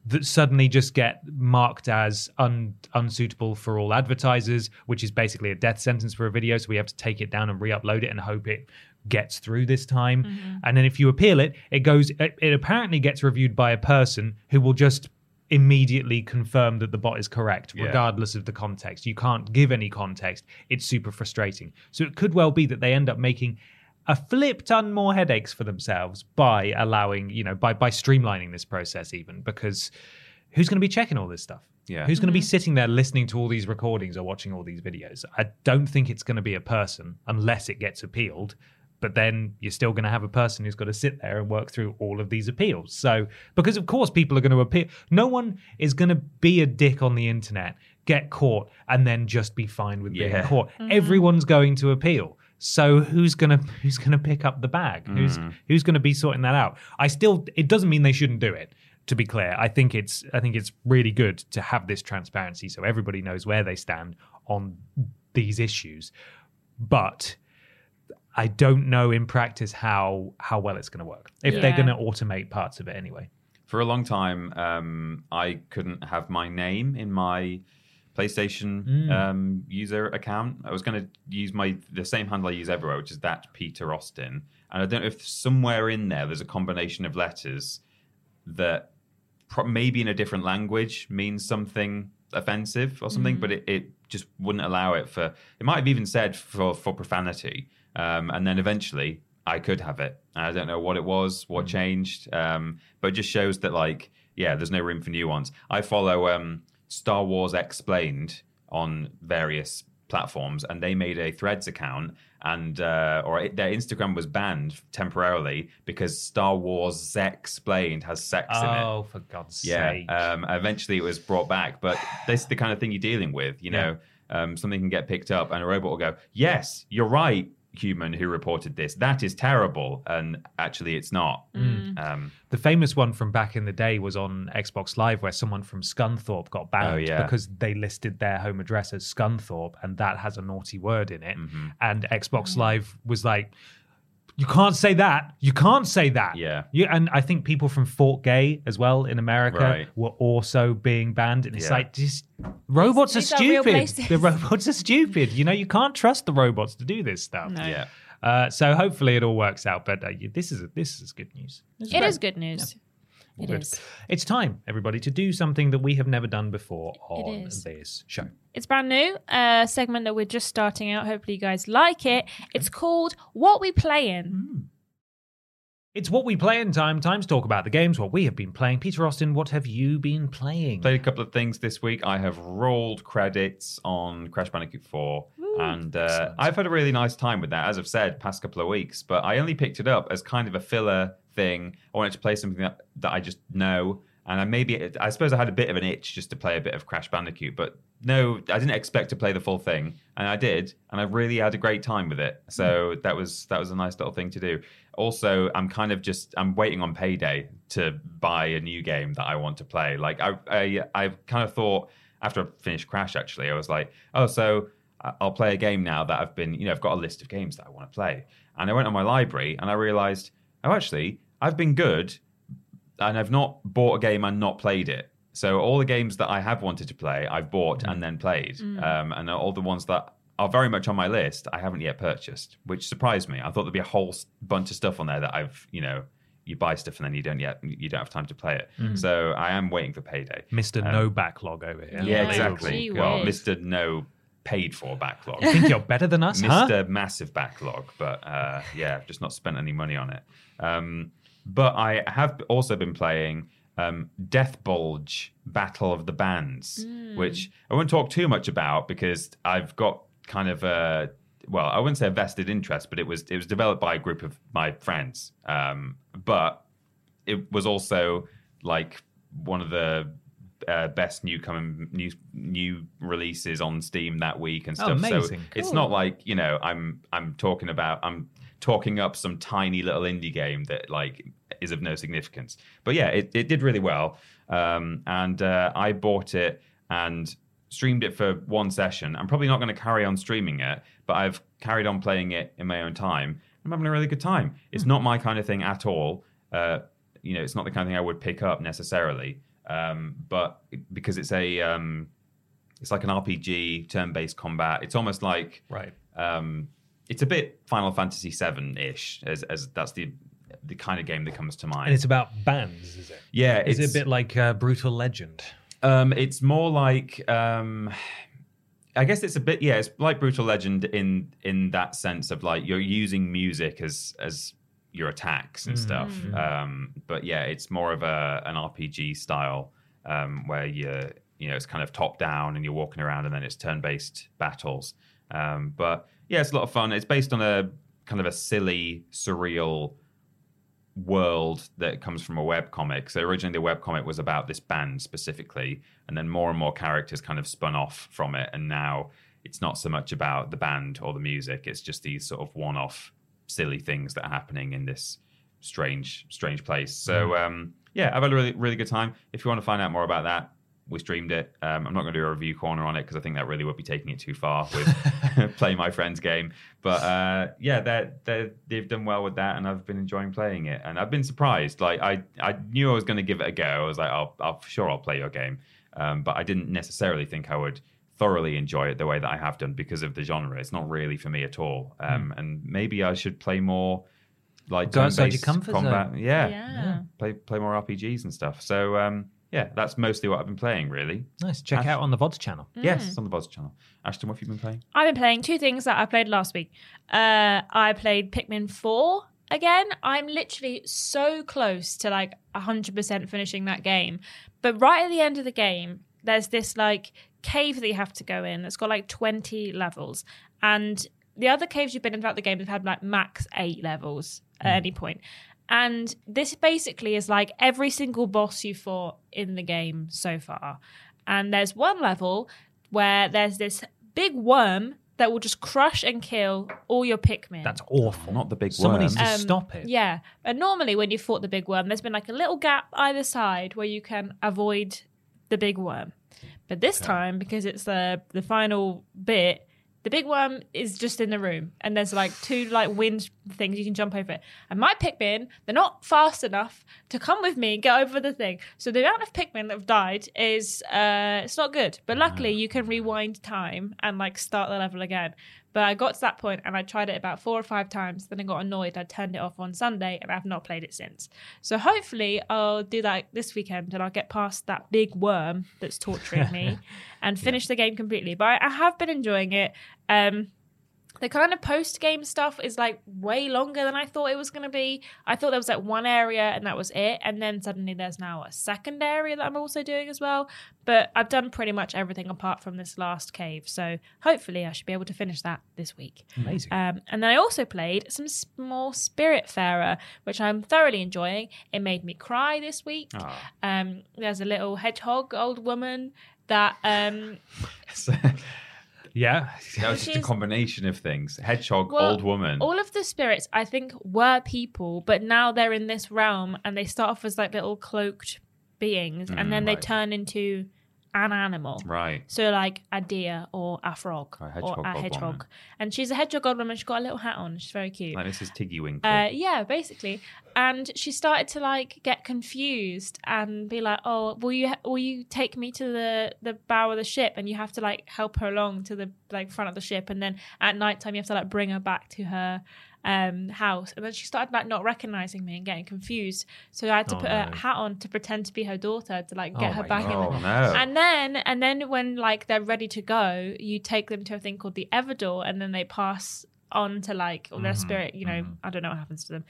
[SPEAKER 1] that suddenly just get marked as un, unsuitable for all advertisers, which is basically a death sentence for a video. So we have to take it down and re-upload it and hope it gets through this time. Mm-hmm. And then if you appeal it, it goes. It, it apparently gets reviewed by a person who will just immediately confirm that the bot is correct,
[SPEAKER 2] Yeah.
[SPEAKER 1] regardless of the context. You can't give any context. It's super frustrating. So it could well be that they end up making a flip ton more headaches for themselves by allowing, you know, by by streamlining this process even because who's going to be checking all this stuff?
[SPEAKER 2] Yeah.
[SPEAKER 1] Who's going to be mm-hmm. sitting there listening to all these recordings or watching all these videos? I don't think it's going to be a person unless it gets appealed. But then you're still going to have a person who's got to sit there and work through all of these appeals. So, because of course people are going to appeal. No one is going to be a dick on the internet, get caught, and then just be fine with being
[SPEAKER 2] Yeah.
[SPEAKER 1] caught. Mm-hmm. Everyone's going to appeal. So who's gonna who's gonna pick up the bag? Who's mm. who's gonna be sorting that out? I still it doesn't mean they shouldn't do it. To be clear, I think it's I think it's really good to have this transparency so everybody knows where they stand on these issues. But I don't know in practice how how well it's going to work. If they're going to automate parts of it anyway.
[SPEAKER 2] For a long time, um, I couldn't have my name in my PlayStation
[SPEAKER 1] Mm.
[SPEAKER 2] um, user account. I was going to use my the same handle I use everywhere, which is that Peter Austin. And I don't know if somewhere in there there's a combination of letters that pro- maybe in a different language means something offensive or something, but it, it just wouldn't allow it for. It might have even said for for profanity, um, and then eventually I could have it. I don't know what it was, what changed, um, but it just shows that like yeah, there's no room for nuance. I follow um, Star Wars Explained on various platforms, and they made a Threads account, and uh, or it, their Instagram was banned temporarily because Star Wars Explained has sex in it.
[SPEAKER 1] Oh, for God's
[SPEAKER 2] Yeah.
[SPEAKER 1] sake!
[SPEAKER 2] Um, eventually, it was brought back, but this is the kind of thing you're dealing with. You know, um, something can get picked up, and a robot will go, "Yes, you're right, human who reported this. That is terrible." And actually, it's not. Um,
[SPEAKER 1] The famous one from back in the day was on Xbox Live where someone from Scunthorpe got banned
[SPEAKER 2] Oh, yeah.
[SPEAKER 1] because they listed their home address as Scunthorpe and that has a naughty word in it.
[SPEAKER 2] Mm-hmm.
[SPEAKER 1] And Xbox Live was like, you can't say that. You can't say that.
[SPEAKER 2] Yeah.
[SPEAKER 1] You, and I think people from Fort Gay as well in America
[SPEAKER 2] Right.
[SPEAKER 1] were also being banned. And it's
[SPEAKER 2] Yeah.
[SPEAKER 1] like, just robots are
[SPEAKER 3] These are real
[SPEAKER 1] stupid.
[SPEAKER 3] places.
[SPEAKER 1] The robots are stupid. You know, you can't trust the robots to do this stuff.
[SPEAKER 3] No.
[SPEAKER 2] yeah.
[SPEAKER 1] Uh, so hopefully it all works out. But uh, you- this is this is good news. This
[SPEAKER 3] It
[SPEAKER 1] great.
[SPEAKER 3] is good news. It
[SPEAKER 1] Good.
[SPEAKER 3] is.
[SPEAKER 1] It's time, everybody, to do something that we have never done before on this show.
[SPEAKER 3] It's brand new, a segment that we're just starting out. Hopefully, you guys like it. It's called What We Playing. Hmm.
[SPEAKER 1] It's what we play in time. Time to talk about the games, what we have been playing. Peter Austin, what have you been playing?
[SPEAKER 2] Played a couple of things this week. I have rolled credits on Crash Bandicoot 4, and uh. I've had a really nice time with that, as I've said, past couple of weeks. But I only picked it up as kind of a filler thing. I wanted to play something that, that I just know, and I maybe I suppose I had a bit of an itch just to play a bit of Crash Bandicoot. But no, I didn't expect to play the full thing, and I did, and I really had a great time with it. So that was that was a nice little thing to do. Also, I'm kind of just I'm waiting on payday to buy a new game that I want to play. Like I I I kind of thought after I finished Crash, actually, I was like, oh, so I'll play a game now that I've been, you know, I've got a list of games that I want to play, and I went on my library and I realized, oh, actually, I've been good and I've not bought a game and not played it. So all the games that I have wanted to play, I've bought and mm. then played, mm. um, and all the ones that are very much on my list, I haven't yet purchased, which surprised me. I thought there'd be a whole bunch of stuff on there that I've, you know, you buy stuff and then you don't yet, you don't have time to play it. Mm-hmm. So I am waiting for payday.
[SPEAKER 1] Mr. Um, no backlog over here.
[SPEAKER 2] Yeah,
[SPEAKER 3] Yeah,
[SPEAKER 2] exactly. Well. Mr. No paid for backlog.
[SPEAKER 1] You think you're better than us, huh?
[SPEAKER 2] Mr. Massive Backlog, but uh, yeah, I've just not spent any money on it. Um, but I have also been playing um, Death Bulge Battle of the Bands, which I won't talk too much about because I've got kind of a well, I wouldn't say a vested interest, but it was it was developed by a group of my friends. Um, but it was also like one of the uh, best new coming new new releases on Steam that week and
[SPEAKER 1] Oh,
[SPEAKER 2] stuff. So
[SPEAKER 1] amazing.
[SPEAKER 2] it's not like you know I'm I'm talking about I'm talking up some tiny little indie game that like is of no significance. But yeah, it, it did really well, um, and uh, I bought it and streamed it for one session. I'm probably not going to carry on streaming it, but I've carried on playing it in my own time. I'm having a really good time. It's not my kind of thing at all. Uh, you know, it's not the kind of thing I would pick up necessarily. Um, but because it's a, um, it's like an RPG, turn-based combat. It's almost like
[SPEAKER 1] Right.
[SPEAKER 2] um, it's a bit Final Fantasy VII ish, as, as that's the the kind of game that comes to mind.
[SPEAKER 1] And it's about bands, is it?
[SPEAKER 2] yeah,
[SPEAKER 1] Is
[SPEAKER 2] it's
[SPEAKER 1] it a bit like uh, Brutal Legend?
[SPEAKER 2] um, it's more like um, I guess it's a bit yeah, it's like Brutal Legend in in that sense of like you're using music as as your attacks and stuff. Um, but yeah, it's more of a an RPG style um, where you you know it's kind of top down and you're walking around and then it's turn based battles. Um, but yeah, it's a lot of fun. It's based on a kind of a silly, surreal world that comes from a web comic. So originally the web comic was about this band specifically, and then more and more characters kind of spun off from it, and now it's not so much about the band or the music. It's just these sort of one-off silly things that are happening in this strange, strange place. So um, yeah, I've had a really, really good time. If you want to find out more about that. We streamed it. Um, I'm not going to do a review corner on it because I think that really would be taking it too far with play my friend's game. But uh, yeah, they're, they're, they've done well with that, and I've been enjoying playing it. And I've been surprised. Like I, I knew I was going to give it a go. I was like, I'll, I'll sure I'll play your game, um, but I didn't necessarily think I would thoroughly enjoy it the way that I have done because of the genre. It's not really for me at all. Um, And maybe I should play more like
[SPEAKER 1] Go outside your
[SPEAKER 2] turn-based
[SPEAKER 1] comfort
[SPEAKER 2] combat.
[SPEAKER 1] zone.
[SPEAKER 2] Yeah,
[SPEAKER 3] Yeah.
[SPEAKER 2] play play more RPGs and stuff. So um, yeah, that's mostly what I've been playing. Really.
[SPEAKER 1] Nice. Check
[SPEAKER 2] Ash-
[SPEAKER 1] out on the VODs channel.
[SPEAKER 2] Yes, it's on the VODs channel. Ashton, what have you been playing?
[SPEAKER 3] I've been playing two things that I played last week. Uh, I played Pikmin 4 again. I'm literally so close to like 100% finishing that game. But right at the end of the game, there's this like cave that you have to go in that's got like 20 levels. And the other caves you've been in throughout the game have had like max eight levels at any point. And this basically is like every single boss you fought in the game so far. And there's one level where there's this big worm that will just crush and kill all your Pikmin.
[SPEAKER 1] That's awful.
[SPEAKER 2] Not the big
[SPEAKER 1] Someone
[SPEAKER 2] worm.
[SPEAKER 1] needs to
[SPEAKER 3] Um,
[SPEAKER 1] stop it.
[SPEAKER 3] Yeah. And normally when you fought the big worm, there's been like a little gap either side where you can avoid the big worm. But this time, because it's the the final bit, the big worm is just in the room, and there's like two like wind things you can jump over it. And my Pikmin, they're not fast enough to come with me and get over the thing. So the amount of Pikmin that have died is uh, it's not good. But luckily, you can rewind time and like start the level again. But I got to that point and I tried it about four or five times. Then I got annoyed. I turned it off on Sunday and I've not played it since. So hopefully I'll do that this weekend and I'll get past that big worm that's torturing me and finish the game completely. But I, I have been enjoying it. Um, the kind of post game stuff is like way longer than I thought it was going to be. I thought there was like one area and that was it. And then suddenly there's now a second area that I'm also doing as well. But I've done pretty much everything apart from this last cave. So hopefully I should be able to finish that this week.
[SPEAKER 1] Amazing.
[SPEAKER 3] Um, and then I also played some small Spiritfarer, which I'm thoroughly enjoying. It made me cry this week. Um, there's a little hedgehog old woman that um
[SPEAKER 1] Yeah.
[SPEAKER 2] That was just a combination of things. Hedgehog,
[SPEAKER 3] well,
[SPEAKER 2] old woman.
[SPEAKER 3] All of the spirits, I think, were people, but now they're in this realm and they start off as like little cloaked beings and then they
[SPEAKER 2] Mm, right.
[SPEAKER 3] turn into an animal.
[SPEAKER 2] right.
[SPEAKER 3] So like a deer or a frog
[SPEAKER 2] A
[SPEAKER 3] or a hedgehog.
[SPEAKER 2] woman.
[SPEAKER 3] And she's a hedgehog god woman. She's got a little hat on. She's very cute.
[SPEAKER 2] Like this is Tiggy Winkle.
[SPEAKER 3] Uh, yeah, basically. And she started to like get confused and be like, "Oh, will you will you take me to the the bow of the ship?" And you have to like help her along to the like front of the ship. And then at night time, you have to like bring her back to her um house. And then she started like not recognizing me and getting confused. So I had to
[SPEAKER 1] Oh,
[SPEAKER 3] put
[SPEAKER 1] no.
[SPEAKER 3] a hat on to pretend to be her daughter to like get
[SPEAKER 1] Oh
[SPEAKER 3] her back in.
[SPEAKER 2] oh no.
[SPEAKER 3] and then, and then when like they're ready to go, you take them to a thing called the Everdoor, and then they pass on to like or their spirit. You know, I don't know what happens to them.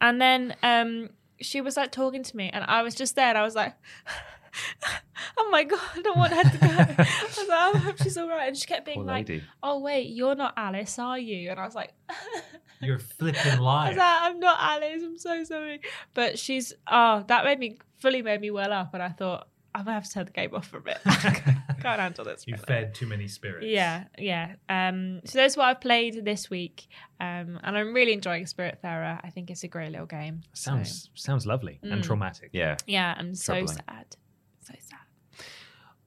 [SPEAKER 3] And then um, she was like talking to me, and I was just there, and I was like. Oh my god! I don't want her to go. I was like, "Oh, I hope she's all right. And she kept being
[SPEAKER 2] Poor
[SPEAKER 3] like,
[SPEAKER 2] lady.
[SPEAKER 3] "Oh wait, you're not Alice, are you?" And I was like,
[SPEAKER 1] You're flipping
[SPEAKER 3] I was like, I'm not Alice. I'm so sorry. But she's oh, that made me fully made me well up, and I thought I'm gonna have to turn the game off for a bit. Can't handle this.
[SPEAKER 1] You
[SPEAKER 3] right
[SPEAKER 1] fed too many spirits.
[SPEAKER 3] Yeah, yeah. Um, so that's what I've played this week, um, and I'm really enjoying Spiritfarer. I think it's a great little game. So,
[SPEAKER 1] Sounds sounds lovely and
[SPEAKER 3] Mm.
[SPEAKER 1] traumatic.
[SPEAKER 2] Yeah.
[SPEAKER 3] yeah, I'm so sad, so sad.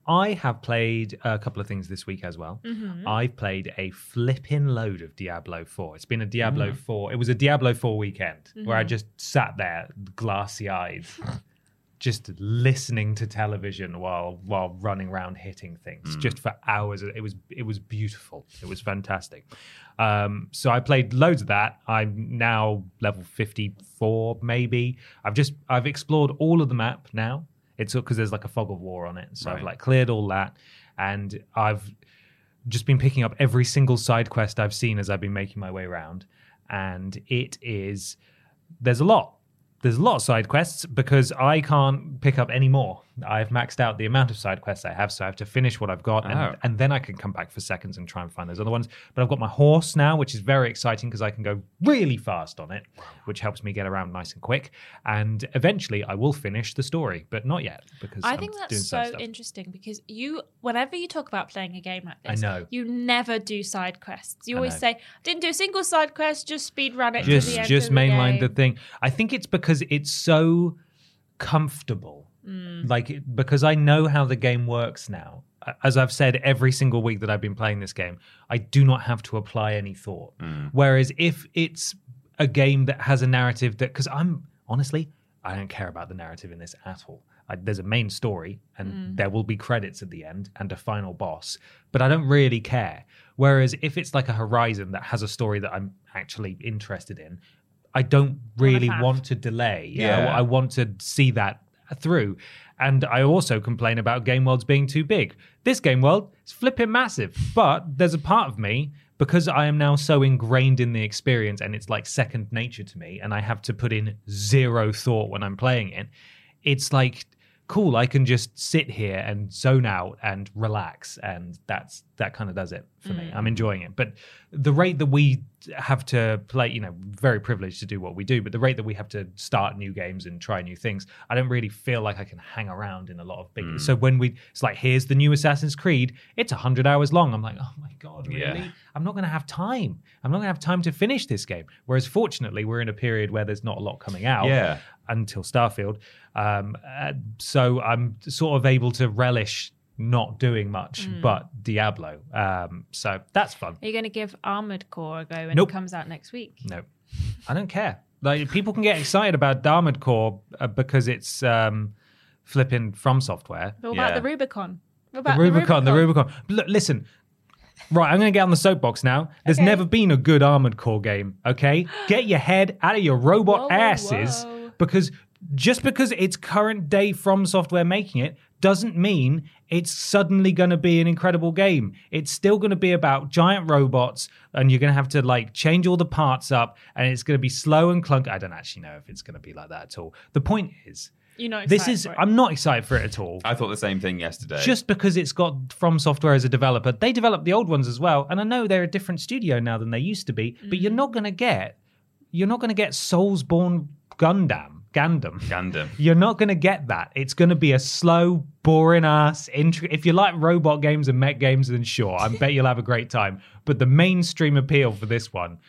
[SPEAKER 1] I have played a couple of things this week as well.
[SPEAKER 3] Mm-hmm.
[SPEAKER 1] I've played a flipping load of Diablo 4. It's been a
[SPEAKER 3] Mm.
[SPEAKER 1] Diablo 4. It was a Diablo 4 weekend where I
[SPEAKER 3] Mm-hmm.
[SPEAKER 1] just sat there glassy eyed, just listening to television while while running around hitting things just for hours. It was it was beautiful. It was fantastic. Um, so I played loads of that. I'm now level 54 maybe. I've just I've explored all of the map now. It's because there's like a fog of war on it. So I've like cleared all that and I've just been picking up every single side quest I've seen as I've been making my way around. And it is, there's a lot. There's a lot of side quests because I can't pick up any more. I've maxed out the amount of side quests I have, so I have to finish what I've got, and,
[SPEAKER 2] Oh.
[SPEAKER 1] and then I can come back for seconds and try and find those other ones. But I've got my horse now, which is very exciting because I can go really fast on it, which helps me get around nice and quick. And eventually, I will finish the story, but not yet because
[SPEAKER 3] I
[SPEAKER 1] I'm
[SPEAKER 3] think
[SPEAKER 1] doing
[SPEAKER 3] that's
[SPEAKER 1] side
[SPEAKER 3] so
[SPEAKER 1] stuff.
[SPEAKER 3] interesting because you, whenever you talk about playing a game like this, I
[SPEAKER 1] know.
[SPEAKER 3] you never do side quests. You
[SPEAKER 1] I
[SPEAKER 3] always
[SPEAKER 1] know.
[SPEAKER 3] say, "Didn't do a single side quest, just speed run it
[SPEAKER 1] just
[SPEAKER 3] to the end."
[SPEAKER 1] just
[SPEAKER 3] of the
[SPEAKER 1] mainline the
[SPEAKER 3] game."
[SPEAKER 1] thing i think it's because it's so comfortable
[SPEAKER 3] Mm.
[SPEAKER 1] like because i know how the game works now. As i've said every single week that i've been playing this game i do not have to apply any thought. Whereas if it's a game that has a narrative that because i'm honestly i don't care about the narrative in this at all. I, there's a main story and there will be credits at the end and a final boss but i don't really care. Whereas if it's like a horizon that has a story that i'm actually interested in i don't really want to delay.
[SPEAKER 2] Yeah.
[SPEAKER 1] I, I want to see that through and i also complain about game worlds being too big this game world is flipping massive but there's a part of me because I am now so ingrained in the experience and it's like second nature to me, and I have to put in zero thought when I'm playing it, it's like cool. I can just sit here and zone out and relax, and that's that kind of does it for me. I'm enjoying it. But the rate that we have to play, you know, very privileged to do what we do, but the rate that we have to start new games and try new things, I don't really feel like I can hang around in a lot of big. So when we, it's like, here's the new Assassin's Creed, it's 100 hours long. I'm like, oh my God, really?
[SPEAKER 2] Yeah.
[SPEAKER 1] I'm not going to have time. I'm not going to have time to finish this game. Whereas fortunately, we're in a period where there's not a lot coming out
[SPEAKER 2] Yeah.
[SPEAKER 1] until Starfield. Um, uh, so I'm sort of able to relish not doing much but Diablo. Um, so that's fun.
[SPEAKER 3] Are you going to give Armored Core a go when
[SPEAKER 1] Nope.
[SPEAKER 3] it comes out next week?
[SPEAKER 1] No, I don't care. Like people can get excited about Armored Core uh, because it's um, flipping from software.
[SPEAKER 3] But what
[SPEAKER 2] Yeah.
[SPEAKER 3] about the Rubicon? What
[SPEAKER 1] The
[SPEAKER 3] about
[SPEAKER 1] Rubicon, the Rubicon. Look, listen. Right, I'm going to get on the soapbox now. There's
[SPEAKER 3] Okay.
[SPEAKER 1] never been a good Armored Core game, okay? Get your head out of your robot
[SPEAKER 3] Whoa, whoa,
[SPEAKER 1] asses
[SPEAKER 3] whoa.
[SPEAKER 1] because just because it's current day from software making it doesn't mean it's suddenly going to be an incredible game. It's still going to be about giant robots and you're going to have to like change all the parts up and it's going to be slow and clunky. I don't actually know if it's going to be like that at all. The point is,
[SPEAKER 3] You know,
[SPEAKER 1] this is, I'm not excited for it at all
[SPEAKER 2] I thought the same thing yesterday.
[SPEAKER 1] just because it's got From Software as a developer, they developed the old ones as well. And I know they're a different studio now than they used to be, but you're mm. not going to get you're not going to get Soulsborne Gundam. Gundam.
[SPEAKER 2] Gundam.
[SPEAKER 1] You're not going to get that. It's going to be a slow, boring ass. Intri- if you like robot games and mech games, then sure, I bet you'll have a great time. But the mainstream appeal for this one,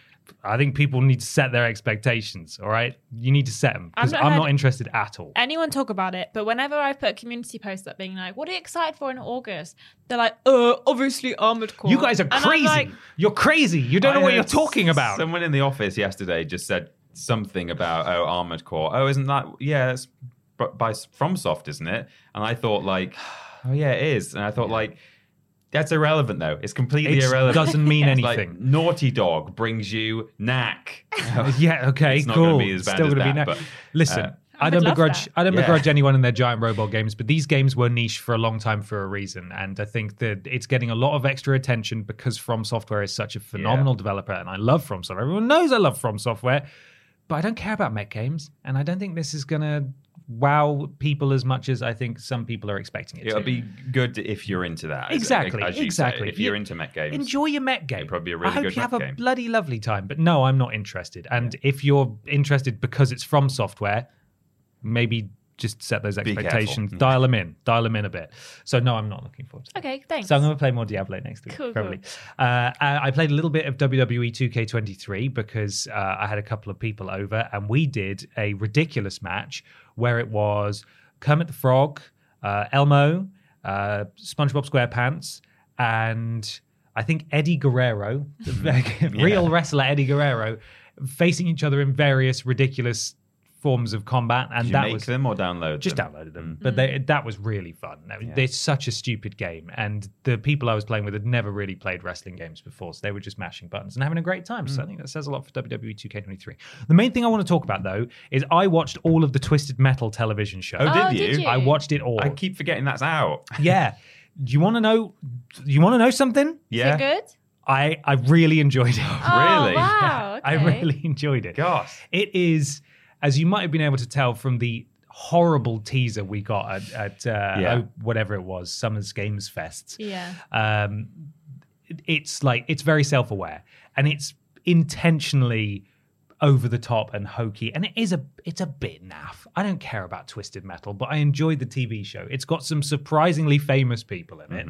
[SPEAKER 1] I think people need to set their expectations. All right, you need to set them because
[SPEAKER 3] I've
[SPEAKER 1] I'm,
[SPEAKER 3] not
[SPEAKER 1] not interested at all.
[SPEAKER 3] anyone talk about it, but whenever I put a community post up being like, "What are you excited for in August?" They're like, "Uh, obviously Armored Core."
[SPEAKER 1] You guys are
[SPEAKER 3] And
[SPEAKER 1] crazy.
[SPEAKER 3] like,
[SPEAKER 1] You're crazy. You don't know what you're talking about.
[SPEAKER 2] Someone in the office yesterday just said something about oh Armored Core. Oh, isn't that yeah? It's b- by FromSoft, isn't it? And I thought like, oh yeah, it is. And I thought like, that's irrelevant though. It's completely irrelevant.
[SPEAKER 1] It
[SPEAKER 2] irrelevant.
[SPEAKER 1] doesn't mean
[SPEAKER 2] It's like,
[SPEAKER 1] anything.
[SPEAKER 2] Naughty Dog brings you Knack.
[SPEAKER 1] yeah, okay,
[SPEAKER 2] It's not
[SPEAKER 1] cool.
[SPEAKER 2] gonna be as bad
[SPEAKER 1] Still gonna be
[SPEAKER 2] that,
[SPEAKER 1] no-
[SPEAKER 2] but,
[SPEAKER 1] Listen,
[SPEAKER 2] uh,
[SPEAKER 1] I
[SPEAKER 3] I
[SPEAKER 1] don't begrudge.
[SPEAKER 3] that.
[SPEAKER 1] I don't
[SPEAKER 2] Yeah.
[SPEAKER 1] begrudge anyone in their giant robot games, but these games were niche for a long time for a reason, and I think that it's getting a lot of extra attention because From Software is such a phenomenal developer, and I love From Software. Everyone knows I love From Software, but I don't care about mech games, and I don't think this is gonna wow people as much as I think some people are expecting it
[SPEAKER 2] It'll
[SPEAKER 1] to.
[SPEAKER 2] be good if you're into that.
[SPEAKER 1] Exactly,
[SPEAKER 2] you say.
[SPEAKER 1] exactly.
[SPEAKER 2] If you're into mech games,
[SPEAKER 1] Enjoy your mech game.
[SPEAKER 2] Probably a really
[SPEAKER 1] I hope
[SPEAKER 2] good
[SPEAKER 1] you have
[SPEAKER 2] mech
[SPEAKER 1] a bloody lovely time. But no, I'm not interested. And if you're interested because it's from software, maybe just set those expectations, dial them in, dial them in a bit. So no, I'm not looking forward to it.
[SPEAKER 3] Okay, thanks.
[SPEAKER 1] So I'm going to play more Diablo next week,
[SPEAKER 3] Cool,
[SPEAKER 1] probably. Uh, I I played a little bit of WWE 2K23 because uh, I had a couple of people over, and we did a ridiculous match where it was Kermit the Frog, uh, Elmo, uh, SpongeBob SquarePants, and I think Eddie Guerrero, the real wrestler Eddie Guerrero, facing each other in various ridiculous forms of combat, and
[SPEAKER 2] Did you
[SPEAKER 1] that
[SPEAKER 2] make
[SPEAKER 1] was
[SPEAKER 2] them or download
[SPEAKER 1] just
[SPEAKER 2] them?
[SPEAKER 1] downloaded them. Mm. But they, that was really fun. I mean, It's such a stupid game, and the people I was playing with had never really played wrestling games before, so they were just mashing buttons and having a great time. So mm. I think that says a lot for WWE 2K23. The main thing I want to talk about though is I watched all of the Twisted Metal television show.
[SPEAKER 2] Oh, did
[SPEAKER 3] Oh,
[SPEAKER 2] you?
[SPEAKER 3] did you?
[SPEAKER 1] I watched it all.
[SPEAKER 2] I keep forgetting that's out.
[SPEAKER 1] yeah. Do you want to know? You want to know something?
[SPEAKER 3] Is
[SPEAKER 2] Yeah.
[SPEAKER 3] it good?
[SPEAKER 1] I I really enjoyed it.
[SPEAKER 3] Oh,
[SPEAKER 2] Really?
[SPEAKER 3] wow.
[SPEAKER 1] I really enjoyed it.
[SPEAKER 2] Gosh.
[SPEAKER 1] It is, as you might have been able to tell from the horrible teaser we got at, at uh,
[SPEAKER 2] Yeah.
[SPEAKER 1] oh, whatever it was, Summer's Games Fest.
[SPEAKER 3] Yeah.
[SPEAKER 1] Um, it's like it's very self-aware and it's intentionally over the top and hokey and it is a it's a bit naff. I don't care about twisted metal but i enjoyed the tv show. It's got some surprisingly famous people in it.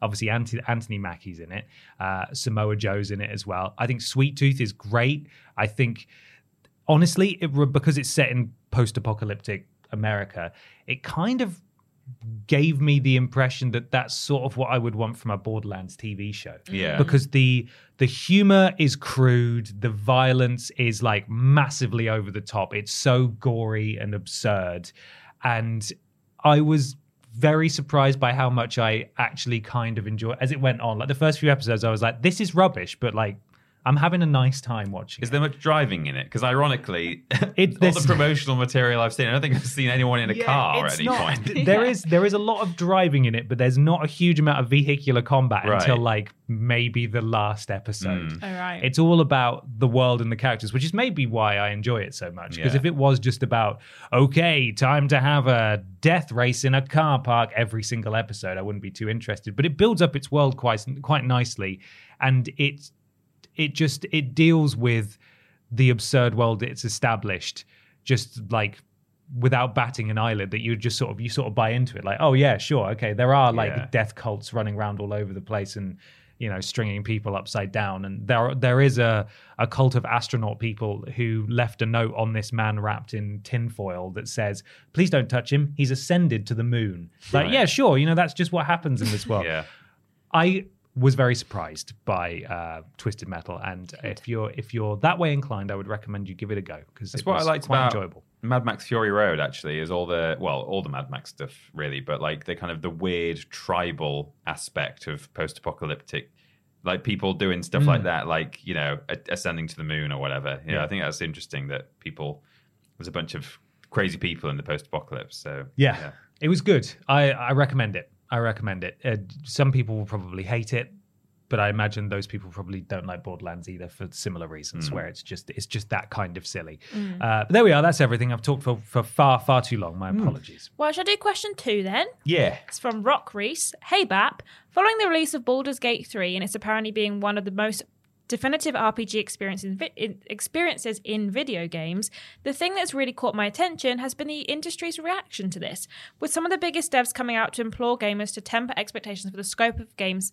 [SPEAKER 1] Obviously anthony, anthony mackie's in it. Uh, samoa joe's in it as well. I think sweet tooth is great. I think honestly it, because it's set in post-apocalyptic america it kind of gave me the impression that that's sort of what I would want from a Borderlands TV show. Mm.
[SPEAKER 2] Yeah.
[SPEAKER 1] Because the the humor is crude, the violence is like massively over the top. It's so gory and absurd. And I was very surprised by how much I actually kind of enjoy as it went on. Like the first few episodes I was like this is rubbish, but like I'm having a nice time watching
[SPEAKER 2] Is
[SPEAKER 1] it.
[SPEAKER 2] there much driving in it? Because ironically,
[SPEAKER 1] It-
[SPEAKER 2] all the promotional material I've seen, I don't think I've seen anyone in a
[SPEAKER 1] Yeah,
[SPEAKER 2] car at any
[SPEAKER 1] not-
[SPEAKER 2] point.
[SPEAKER 1] There is there is a lot of driving in it, but there's not a huge amount of vehicular combat
[SPEAKER 2] Right.
[SPEAKER 1] until like maybe the last episode. Mm.
[SPEAKER 3] All right.
[SPEAKER 1] It's all about the world and the characters, which is maybe why I enjoy it so much. Because
[SPEAKER 2] Yeah.
[SPEAKER 1] if it was just about okay, time to have a death race in a car park every single episode, I wouldn't be too interested. But it builds up its world quite quite nicely, and it's it just it deals with the absurd world it's established just like without batting an eyelid that you just sort of you sort of buy into it like oh yeah sure okay there are like
[SPEAKER 2] Yeah.
[SPEAKER 1] death cults running around all over the place and you know stringing people upside down and there there is a a cult of astronaut people who left a note on this man wrapped in tinfoil that says please don't touch him he's ascended to the moon like
[SPEAKER 2] Right.
[SPEAKER 1] yeah sure you know that's just what happens in this world
[SPEAKER 2] yeah.
[SPEAKER 1] I was very surprised by uh, Twisted Metal, and if you're if you're that way inclined, I would recommend you give it a go because
[SPEAKER 2] it's
[SPEAKER 1] it
[SPEAKER 2] what I liked
[SPEAKER 1] quite
[SPEAKER 2] about
[SPEAKER 1] enjoyable.
[SPEAKER 2] Mad Max Fury Road. Actually, is all the well, all the Mad Max stuff really, but like the kind of the weird tribal aspect of post-apocalyptic, like people doing stuff
[SPEAKER 1] Mm.
[SPEAKER 2] like that, like you know, a- ascending to the moon or whatever. Yeah,
[SPEAKER 1] Yeah.
[SPEAKER 2] I think that's interesting that people there's a bunch of crazy people in the post-apocalypse. So
[SPEAKER 1] Yeah, it was good. I I recommend it. I recommend it. Uh, some people will probably hate it, but I imagine those people probably don't like Borderlands either for similar reasons,
[SPEAKER 2] Mm.
[SPEAKER 1] where it's just it's just that kind of silly. Uh, but there we are. That's everything. I've talked for for far far too long. My
[SPEAKER 2] Mm.
[SPEAKER 1] apologies.
[SPEAKER 3] well, shall I do question two then?
[SPEAKER 2] yeah,
[SPEAKER 3] It's from Rock Reese. Hey Bap, following the release of Baldur's Gate 3 and it's apparently being one of the most definitive RPG experience in vi- experiences in video games, the thing that's really caught my attention has been the industry's reaction to this, with some of the biggest devs coming out to implore gamers to temper expectations for the scope of games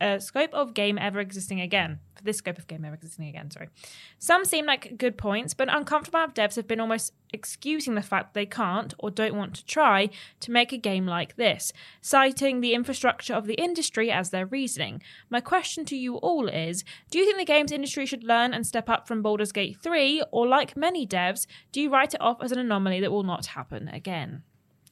[SPEAKER 3] uh, scope of game ever existing again. For this scope of game ever existing again, sorry. Some seem like good points, but uncomfortable devs have been almost excusing the fact they can't or don't want to try to make a game like this, citing the infrastructure of the industry as their reasoning. My question to you all is Do you think the games industry should learn and step up from Baldur's Gate 3, or like many devs, do you write it off as an anomaly that will not happen again?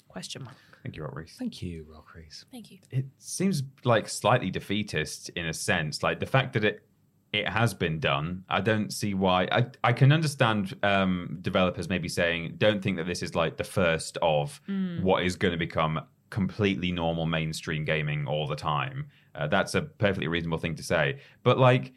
[SPEAKER 3] Question mark.
[SPEAKER 2] Thank you, Rock Reese.
[SPEAKER 1] Thank you, Rock Reese.
[SPEAKER 3] Thank you.
[SPEAKER 2] it seems like slightly defeatist in a sense. Like the fact that it it has been done, I don't see why. I I can understand um, developers maybe saying, don't think that this is like the first of what is going to become completely normal mainstream gaming all the time. Uh, that's a perfectly reasonable thing to say. But like.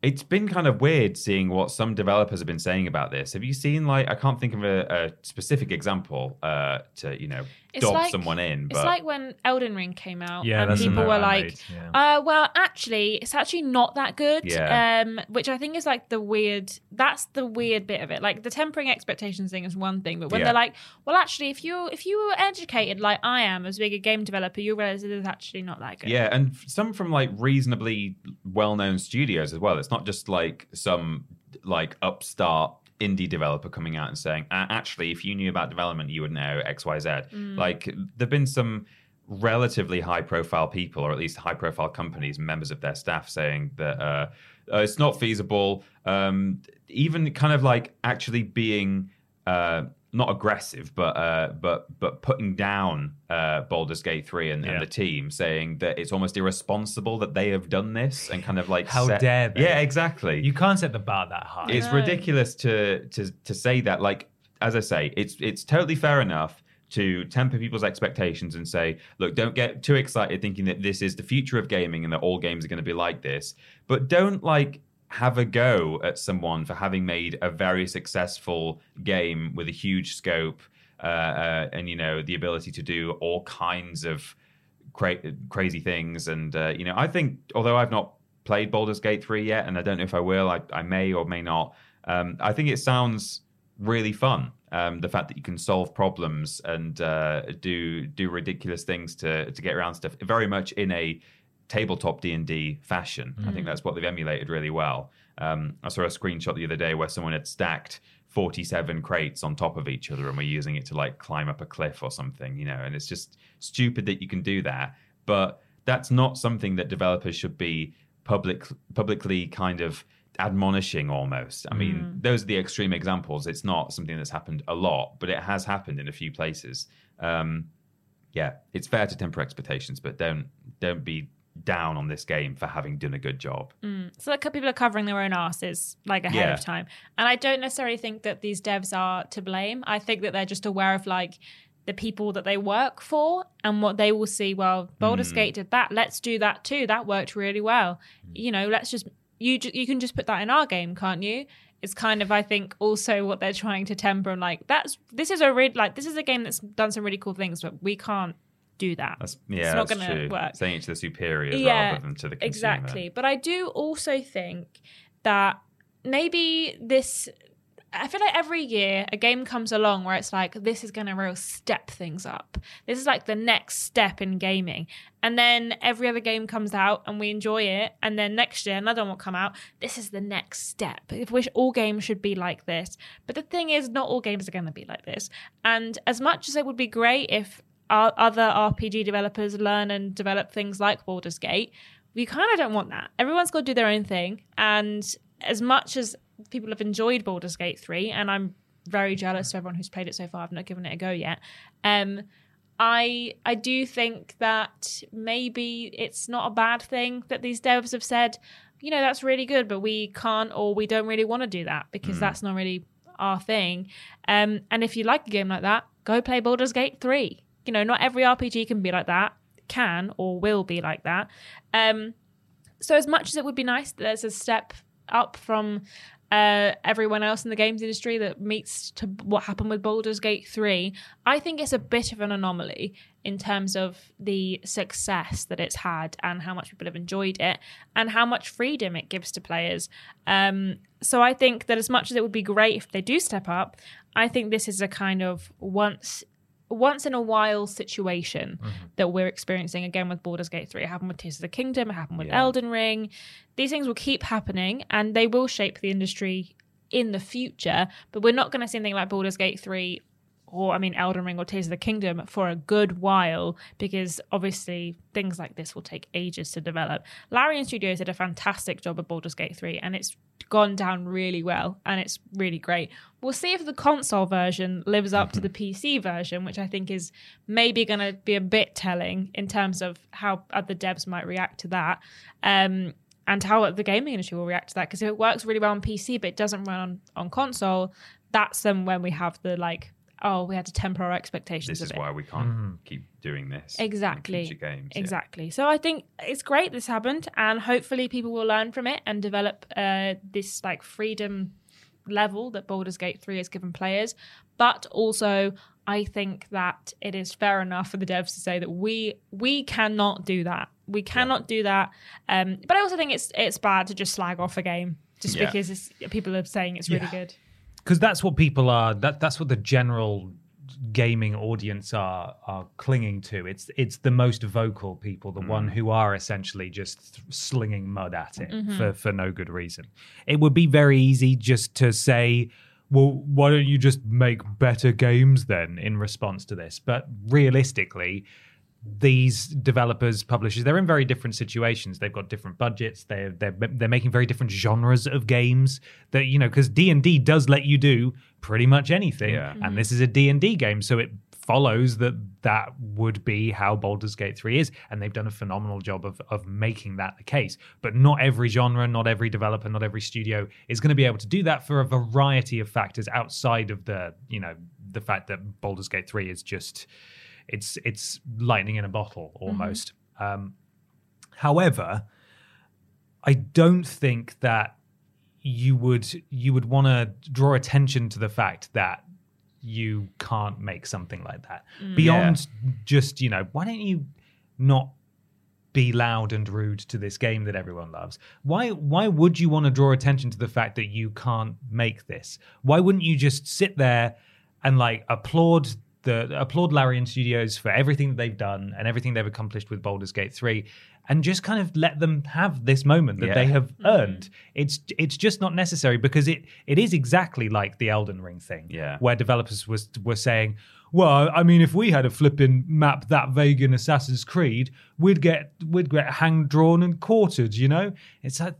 [SPEAKER 2] It's been kind of weird seeing what some developers have been saying about this. Have you seen like I can't think of a, a specific example uh, to you know
[SPEAKER 3] It's
[SPEAKER 2] dob
[SPEAKER 3] like-
[SPEAKER 2] someone in, But...
[SPEAKER 3] It's like when Elden Ring came out,
[SPEAKER 1] Yeah,
[SPEAKER 3] and people were like,
[SPEAKER 1] yeah.
[SPEAKER 3] uh, "Well, actually, it's actually not that good."
[SPEAKER 2] Yeah.
[SPEAKER 3] Um, which I think is like the weird. That's the weird bit of it. Like the tempering expectations thing is one thing, but when
[SPEAKER 2] Yeah.
[SPEAKER 3] they're like, "Well, actually, if you if you were educated like I am as being a game developer, you realize it is actually not that good."
[SPEAKER 2] Yeah, and some from like reasonably well-known studios as well. It's not just like some like upstart indie developer coming out and saying, "A- "Actually, if you knew about development, you would know X, Y, Z." Like there've been some relatively high-profile people, or at least high-profile companies, members of their staff, saying that uh, uh, it's not feasible. Um, even kind of like actually being. Uh, not aggressive, but uh, but but putting down uh, Baldur's Gate three and,
[SPEAKER 1] Yeah.
[SPEAKER 2] and the team, saying that it's almost irresponsible that they have done this and kind of like
[SPEAKER 1] How
[SPEAKER 2] set-
[SPEAKER 1] dare they?
[SPEAKER 2] Yeah, exactly.
[SPEAKER 1] You can't set the bar that high.
[SPEAKER 2] it's ridiculous to to to say that. Like as I say, it's it's totally fair enough to temper people's expectations and say, look, don't get too excited thinking that this is the future of gaming and that all games are going to be like this. But don't like have a go at someone for having made a very successful game with a huge scope uh, uh, and you know the ability to do all kinds of cra- crazy things. And uh, you know, I think although I've not played Baldur's Gate three yet, and I don't know if I will, I, I may or may not. Um, I think it sounds really fun. Um, the fact that you can solve problems and uh, do do ridiculous things to to get around stuff, very much in a tabletop D and D fashion. I think that's what they've emulated really well. Um, I saw a screenshot the other day where someone had stacked 47 crates on top of each other and we're using it to like climb up a cliff or something, you know, and it's just stupid that you can do that. But that's not something that developers should be public publicly kind of admonishing almost. I mean, those are the extreme examples. It's not something that's happened a lot, but it has happened in a few places. Um, yeah, it's fair to temper expectations, but don't don't be down on this game for having done a good job. Mm.
[SPEAKER 3] So like people are covering their own asses like ahead
[SPEAKER 2] Yeah.
[SPEAKER 3] of time. And I don't necessarily think that these devs are to blame. I think that they're just aware of like the people that they work for and what they will see, well, Baldur's mm. Gate did that. Let's do that too. That worked really well. Mm. You know, let's just you you can just put that in our game, can't you? It's kind of I think also what they're trying to temper and like that's this is a really like this is a game that's done some really cool things, but we can't do that.
[SPEAKER 2] That's yeah,
[SPEAKER 3] it's not going to work.
[SPEAKER 2] Saying it to the superiors
[SPEAKER 3] Yeah,
[SPEAKER 2] rather than to the consumer.
[SPEAKER 3] Exactly. But I do also think that maybe this. I feel like every year a game comes along where it's like, this is going to real step things up. This is like the next step in gaming. And then every other game comes out and we enjoy it. And then next year another one will come out. This is the next step. I wish all games should be like this. But the thing is, not all games are going to be like this. And as much as it would be great if other RPG developers learn and develop things like Baldur's Gate, we kind of don't want that. Everyone's got to do their own thing. And as much as people have enjoyed Baldur's Gate 3, and I'm very jealous of everyone who's played it so far, I've not given it a go yet. Um, I I do think that maybe it's not a bad thing that these devs have said, you know, that's really good, but we can't or we don't really want to do that because that's not really our thing. Um, and if you like a game like that, go play Baldur's Gate 3. You know, not every RPG can be like that, can or will be like that. Um, so as much as it would be nice that there's a step up from uh, everyone else in the games industry that meets to what happened with Baldur's Gate 3, I think it's a bit of an anomaly in terms of the success that it's had and how much people have enjoyed it and how much freedom it gives to players. Um, so I think that as much as it would be great if they do step up, I think this is a kind of once once in a while situation mm-hmm. that we're experiencing again with Baldur's Gate 3. It happened with Tears of the Kingdom, it happened with Elden Ring. These things will keep happening and they will shape the industry in the future, but we're not going to see anything like Baldur's Gate 3 or I mean Elden Ring or Tears of the Kingdom for a good while because obviously things like this will take ages to develop. Larian Studios did a fantastic job of Baldur's Gate 3 and it's gone down really well and it's really great. We'll see if the console version lives up to the PC version, which I think is maybe going to be a bit telling in terms of how other devs might react to that. Um, and how the gaming industry will react to that because if it works really well on PC but it doesn't run on, on console, that's then when we have the like, oh, we had to temper our expectations.
[SPEAKER 2] This
[SPEAKER 3] a
[SPEAKER 2] is
[SPEAKER 3] bit.
[SPEAKER 2] why we can't keep doing this.
[SPEAKER 3] Exactly.
[SPEAKER 2] future games. yeah.
[SPEAKER 3] Exactly. So I think it's great this happened, and hopefully people will learn from it and develop uh, this like freedom level that Baldur's Gate 3 has given players. But also, I think that it is fair enough for the devs to say that we we cannot do that. We cannot do that. Um, but I also think it's it's bad to just slag off a game just
[SPEAKER 2] Yeah.
[SPEAKER 3] because it's, people are saying it's really
[SPEAKER 1] Yeah.
[SPEAKER 3] good.
[SPEAKER 1] Because that's what people are that that's what the general gaming audience are are clinging to. It's it's the most vocal people the one mm. who are essentially just th- slinging mud at it mm-hmm. for for no good reason. It would be very easy just to say well why don't you just make better games then in response to this? But realistically these developers publishers they're in very different situations. They've got different budgets. They're they're, they're making very different genres of games that you know because d&d does let you do pretty much anything.
[SPEAKER 2] Yeah.
[SPEAKER 1] and mm-hmm. this is a d&d game so it follows that that would be how Baldur's Gate 3 is and they've done a phenomenal job of of making that the case. But not every genre not every developer not every studio is going to be able to do that for a variety of factors outside of the you know the fact that Baldur's Gate 3 is just it's it's lightning in a bottle almost. Um, however, I don't think that you would you would want to draw attention to the fact that you can't make something like that. Beyond just you know why don't you not be loud and rude to this game that everyone loves? Why why would you want to draw attention to the fact that you can't make this? Why wouldn't you just sit there and like applaud the applaud Larian Studios for everything that they've done and everything they've accomplished with Baldur's Gate 3 and just kind of let them have this moment that
[SPEAKER 2] Yeah.
[SPEAKER 1] they have mm-hmm. earned it's it's just not necessary because it it is exactly like the Elden Ring thing
[SPEAKER 2] Yeah.
[SPEAKER 1] where developers was were saying well I mean if we had a flipping map that vague in Assassin's Creed we'd get we'd get hanged drawn and quartered you know it's like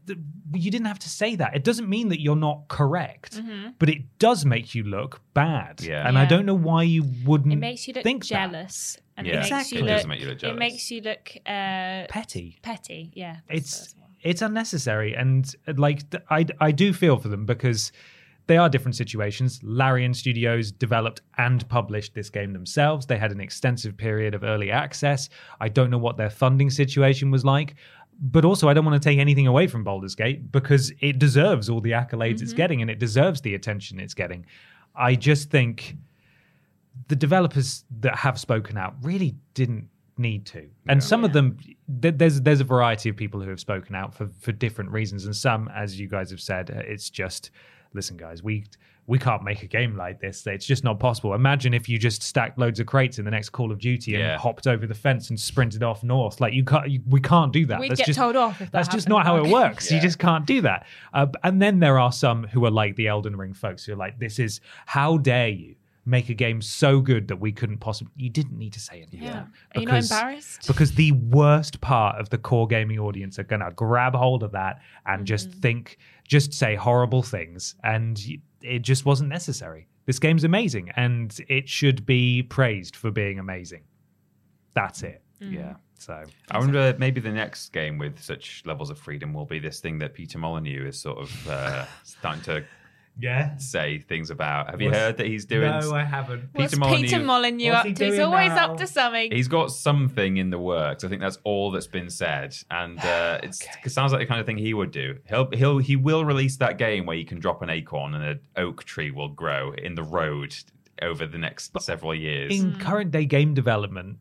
[SPEAKER 1] you didn't have to say that it doesn't mean that you're not correct but it does make you look bad
[SPEAKER 2] Yeah.
[SPEAKER 1] and I don't know why you wouldn't
[SPEAKER 3] It makes you look
[SPEAKER 1] think that.
[SPEAKER 3] jealous. And
[SPEAKER 2] Yeah,
[SPEAKER 3] it makes
[SPEAKER 1] Exactly.
[SPEAKER 3] you
[SPEAKER 2] It
[SPEAKER 3] look,
[SPEAKER 2] does make you look
[SPEAKER 3] It makes you look uh,
[SPEAKER 1] petty
[SPEAKER 3] petty. Yeah.
[SPEAKER 1] it's it's unnecessary and uh, like I I do feel for them because they are different situations. Larian Studios developed and published this game themselves. They had an extensive period of early access. I don't know what their funding situation was like, but also I don't want to take anything away from Baldur's Gate because it deserves all the accolades it's getting and it deserves the attention it's getting. I just think the developers that have spoken out really didn't need to and some of them th- there's there's a variety of people who have spoken out for for different reasons and some as you guys have said uh, it's just listen guys we we can't make a game like this. It's just not possible. Imagine if you just stacked loads of crates in the next call of duty and
[SPEAKER 2] Yeah.
[SPEAKER 1] hopped over the fence and sprinted off north. Like you can't you, we can't do that.
[SPEAKER 3] We'd
[SPEAKER 1] That's
[SPEAKER 3] get
[SPEAKER 1] just,
[SPEAKER 3] told off if that
[SPEAKER 1] that's just not how it
[SPEAKER 3] Mark.
[SPEAKER 1] works. You just can't do that. Uh, and then there are some who are like the elden ring folks who are like this is how dare you make a game so good that we couldn't possibly you didn't need to say anything
[SPEAKER 3] Yeah. Are you not embarrassed?
[SPEAKER 1] because the worst part of the core gaming audience are going to grab hold of that and just
[SPEAKER 3] Mm-hmm.
[SPEAKER 1] think just say horrible things and it just wasn't necessary this game's amazing and it should be praised for being amazing that's it
[SPEAKER 3] Mm.
[SPEAKER 2] Yeah.
[SPEAKER 1] so
[SPEAKER 2] I wonder maybe the next game with such levels of freedom will be this thing that Peter Molyneux is sort of uh, starting to
[SPEAKER 1] Yeah.
[SPEAKER 2] say things about. Have you
[SPEAKER 1] What's-
[SPEAKER 2] heard that he's doing?
[SPEAKER 1] No, I haven't.
[SPEAKER 2] Peter
[SPEAKER 3] What's
[SPEAKER 2] Molyneux-
[SPEAKER 3] Peter Molyneux
[SPEAKER 1] What's
[SPEAKER 3] up
[SPEAKER 1] he
[SPEAKER 3] to? He's
[SPEAKER 1] doing
[SPEAKER 3] always
[SPEAKER 1] now?
[SPEAKER 3] up to something.
[SPEAKER 2] He's got something in the works. I think that's all that's been said, and uh, it's, it sounds like the kind of thing he would do. He'll he'll he will release that game where you can drop an acorn and an oak tree will grow in the road over the next several years.
[SPEAKER 1] In current day game development,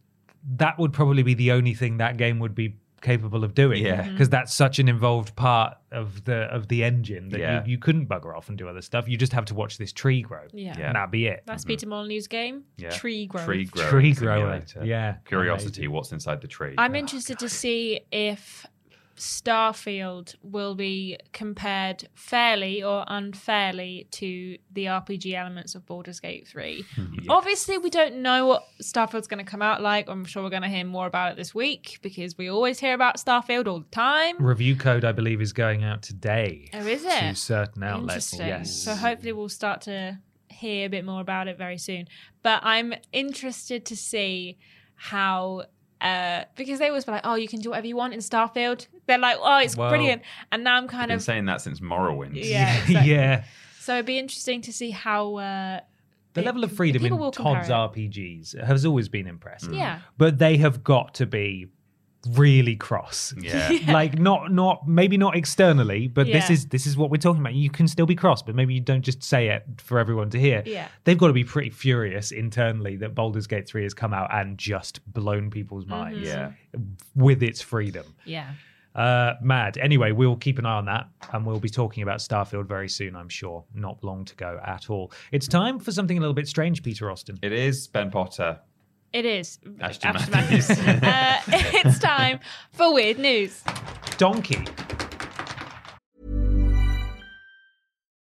[SPEAKER 1] that would probably be the only thing that game would be capable of doing.
[SPEAKER 2] Yeah. Mm-hmm.
[SPEAKER 1] Because that's such an involved part of the of the engine that
[SPEAKER 2] Yeah.
[SPEAKER 1] you, you couldn't bugger off and do other stuff. You just have to watch this tree grow.
[SPEAKER 3] Yeah.
[SPEAKER 2] Yeah.
[SPEAKER 1] And that'd be it.
[SPEAKER 3] That's mm-hmm. Peter Molyneux's game.
[SPEAKER 2] Yeah.
[SPEAKER 3] Tree growth.
[SPEAKER 2] Tree growing
[SPEAKER 1] Tree grower.
[SPEAKER 2] simulator.
[SPEAKER 1] Yeah.
[SPEAKER 2] Curiosity, what's inside the tree?
[SPEAKER 3] I'm interested to see if Starfield will be compared fairly or unfairly to the RPG elements of Baldur's Gate 3. Obviously, we don't know what Starfield's going to come out like. I'm sure we're going to hear more about it this week because we always hear about Starfield all the time.
[SPEAKER 1] Review code, I believe, is going out today.
[SPEAKER 3] Oh, is it?
[SPEAKER 1] To certain outlets. Yes.
[SPEAKER 3] So hopefully we'll start to hear a bit more about it very soon. But I'm interested to see how uh because they always be like, Oh, you can do whatever you want in Starfield. They're like, Oh, it's
[SPEAKER 1] Well-
[SPEAKER 3] brilliant. And now I'm
[SPEAKER 2] I've
[SPEAKER 3] kind
[SPEAKER 2] been
[SPEAKER 3] of
[SPEAKER 2] saying that since Morrowind.
[SPEAKER 3] Yeah, exactly.
[SPEAKER 1] yeah.
[SPEAKER 3] so it'd be interesting to see how uh
[SPEAKER 1] The
[SPEAKER 3] it-
[SPEAKER 1] level of freedom in Todd's. RPGs has always been impressive.
[SPEAKER 3] Yeah.
[SPEAKER 1] But they have got to be really cross.
[SPEAKER 2] Yeah.
[SPEAKER 1] like not not maybe not externally, but this is this is what we're talking about. You can still be cross, but maybe you don't just say it for everyone to hear.
[SPEAKER 3] Yeah.
[SPEAKER 1] They've got to be pretty furious internally that Baldur's Gate 3 has come out and just blown people's
[SPEAKER 3] Mm-hmm.
[SPEAKER 1] minds
[SPEAKER 2] Yeah.
[SPEAKER 1] with its freedom.
[SPEAKER 3] Yeah.
[SPEAKER 1] Uh, mad. Anyway, we'll keep an eye on that and we'll be talking about Starfield very soon, I'm sure. Not long to go at all. It's time for something a little bit strange, Peter Austin.
[SPEAKER 2] It is Ben Potter.
[SPEAKER 3] It is.
[SPEAKER 2] Ashton
[SPEAKER 3] Ashton
[SPEAKER 2] Matthews.
[SPEAKER 3] Matthews. uh, it's time for weird news.
[SPEAKER 1] Donkey.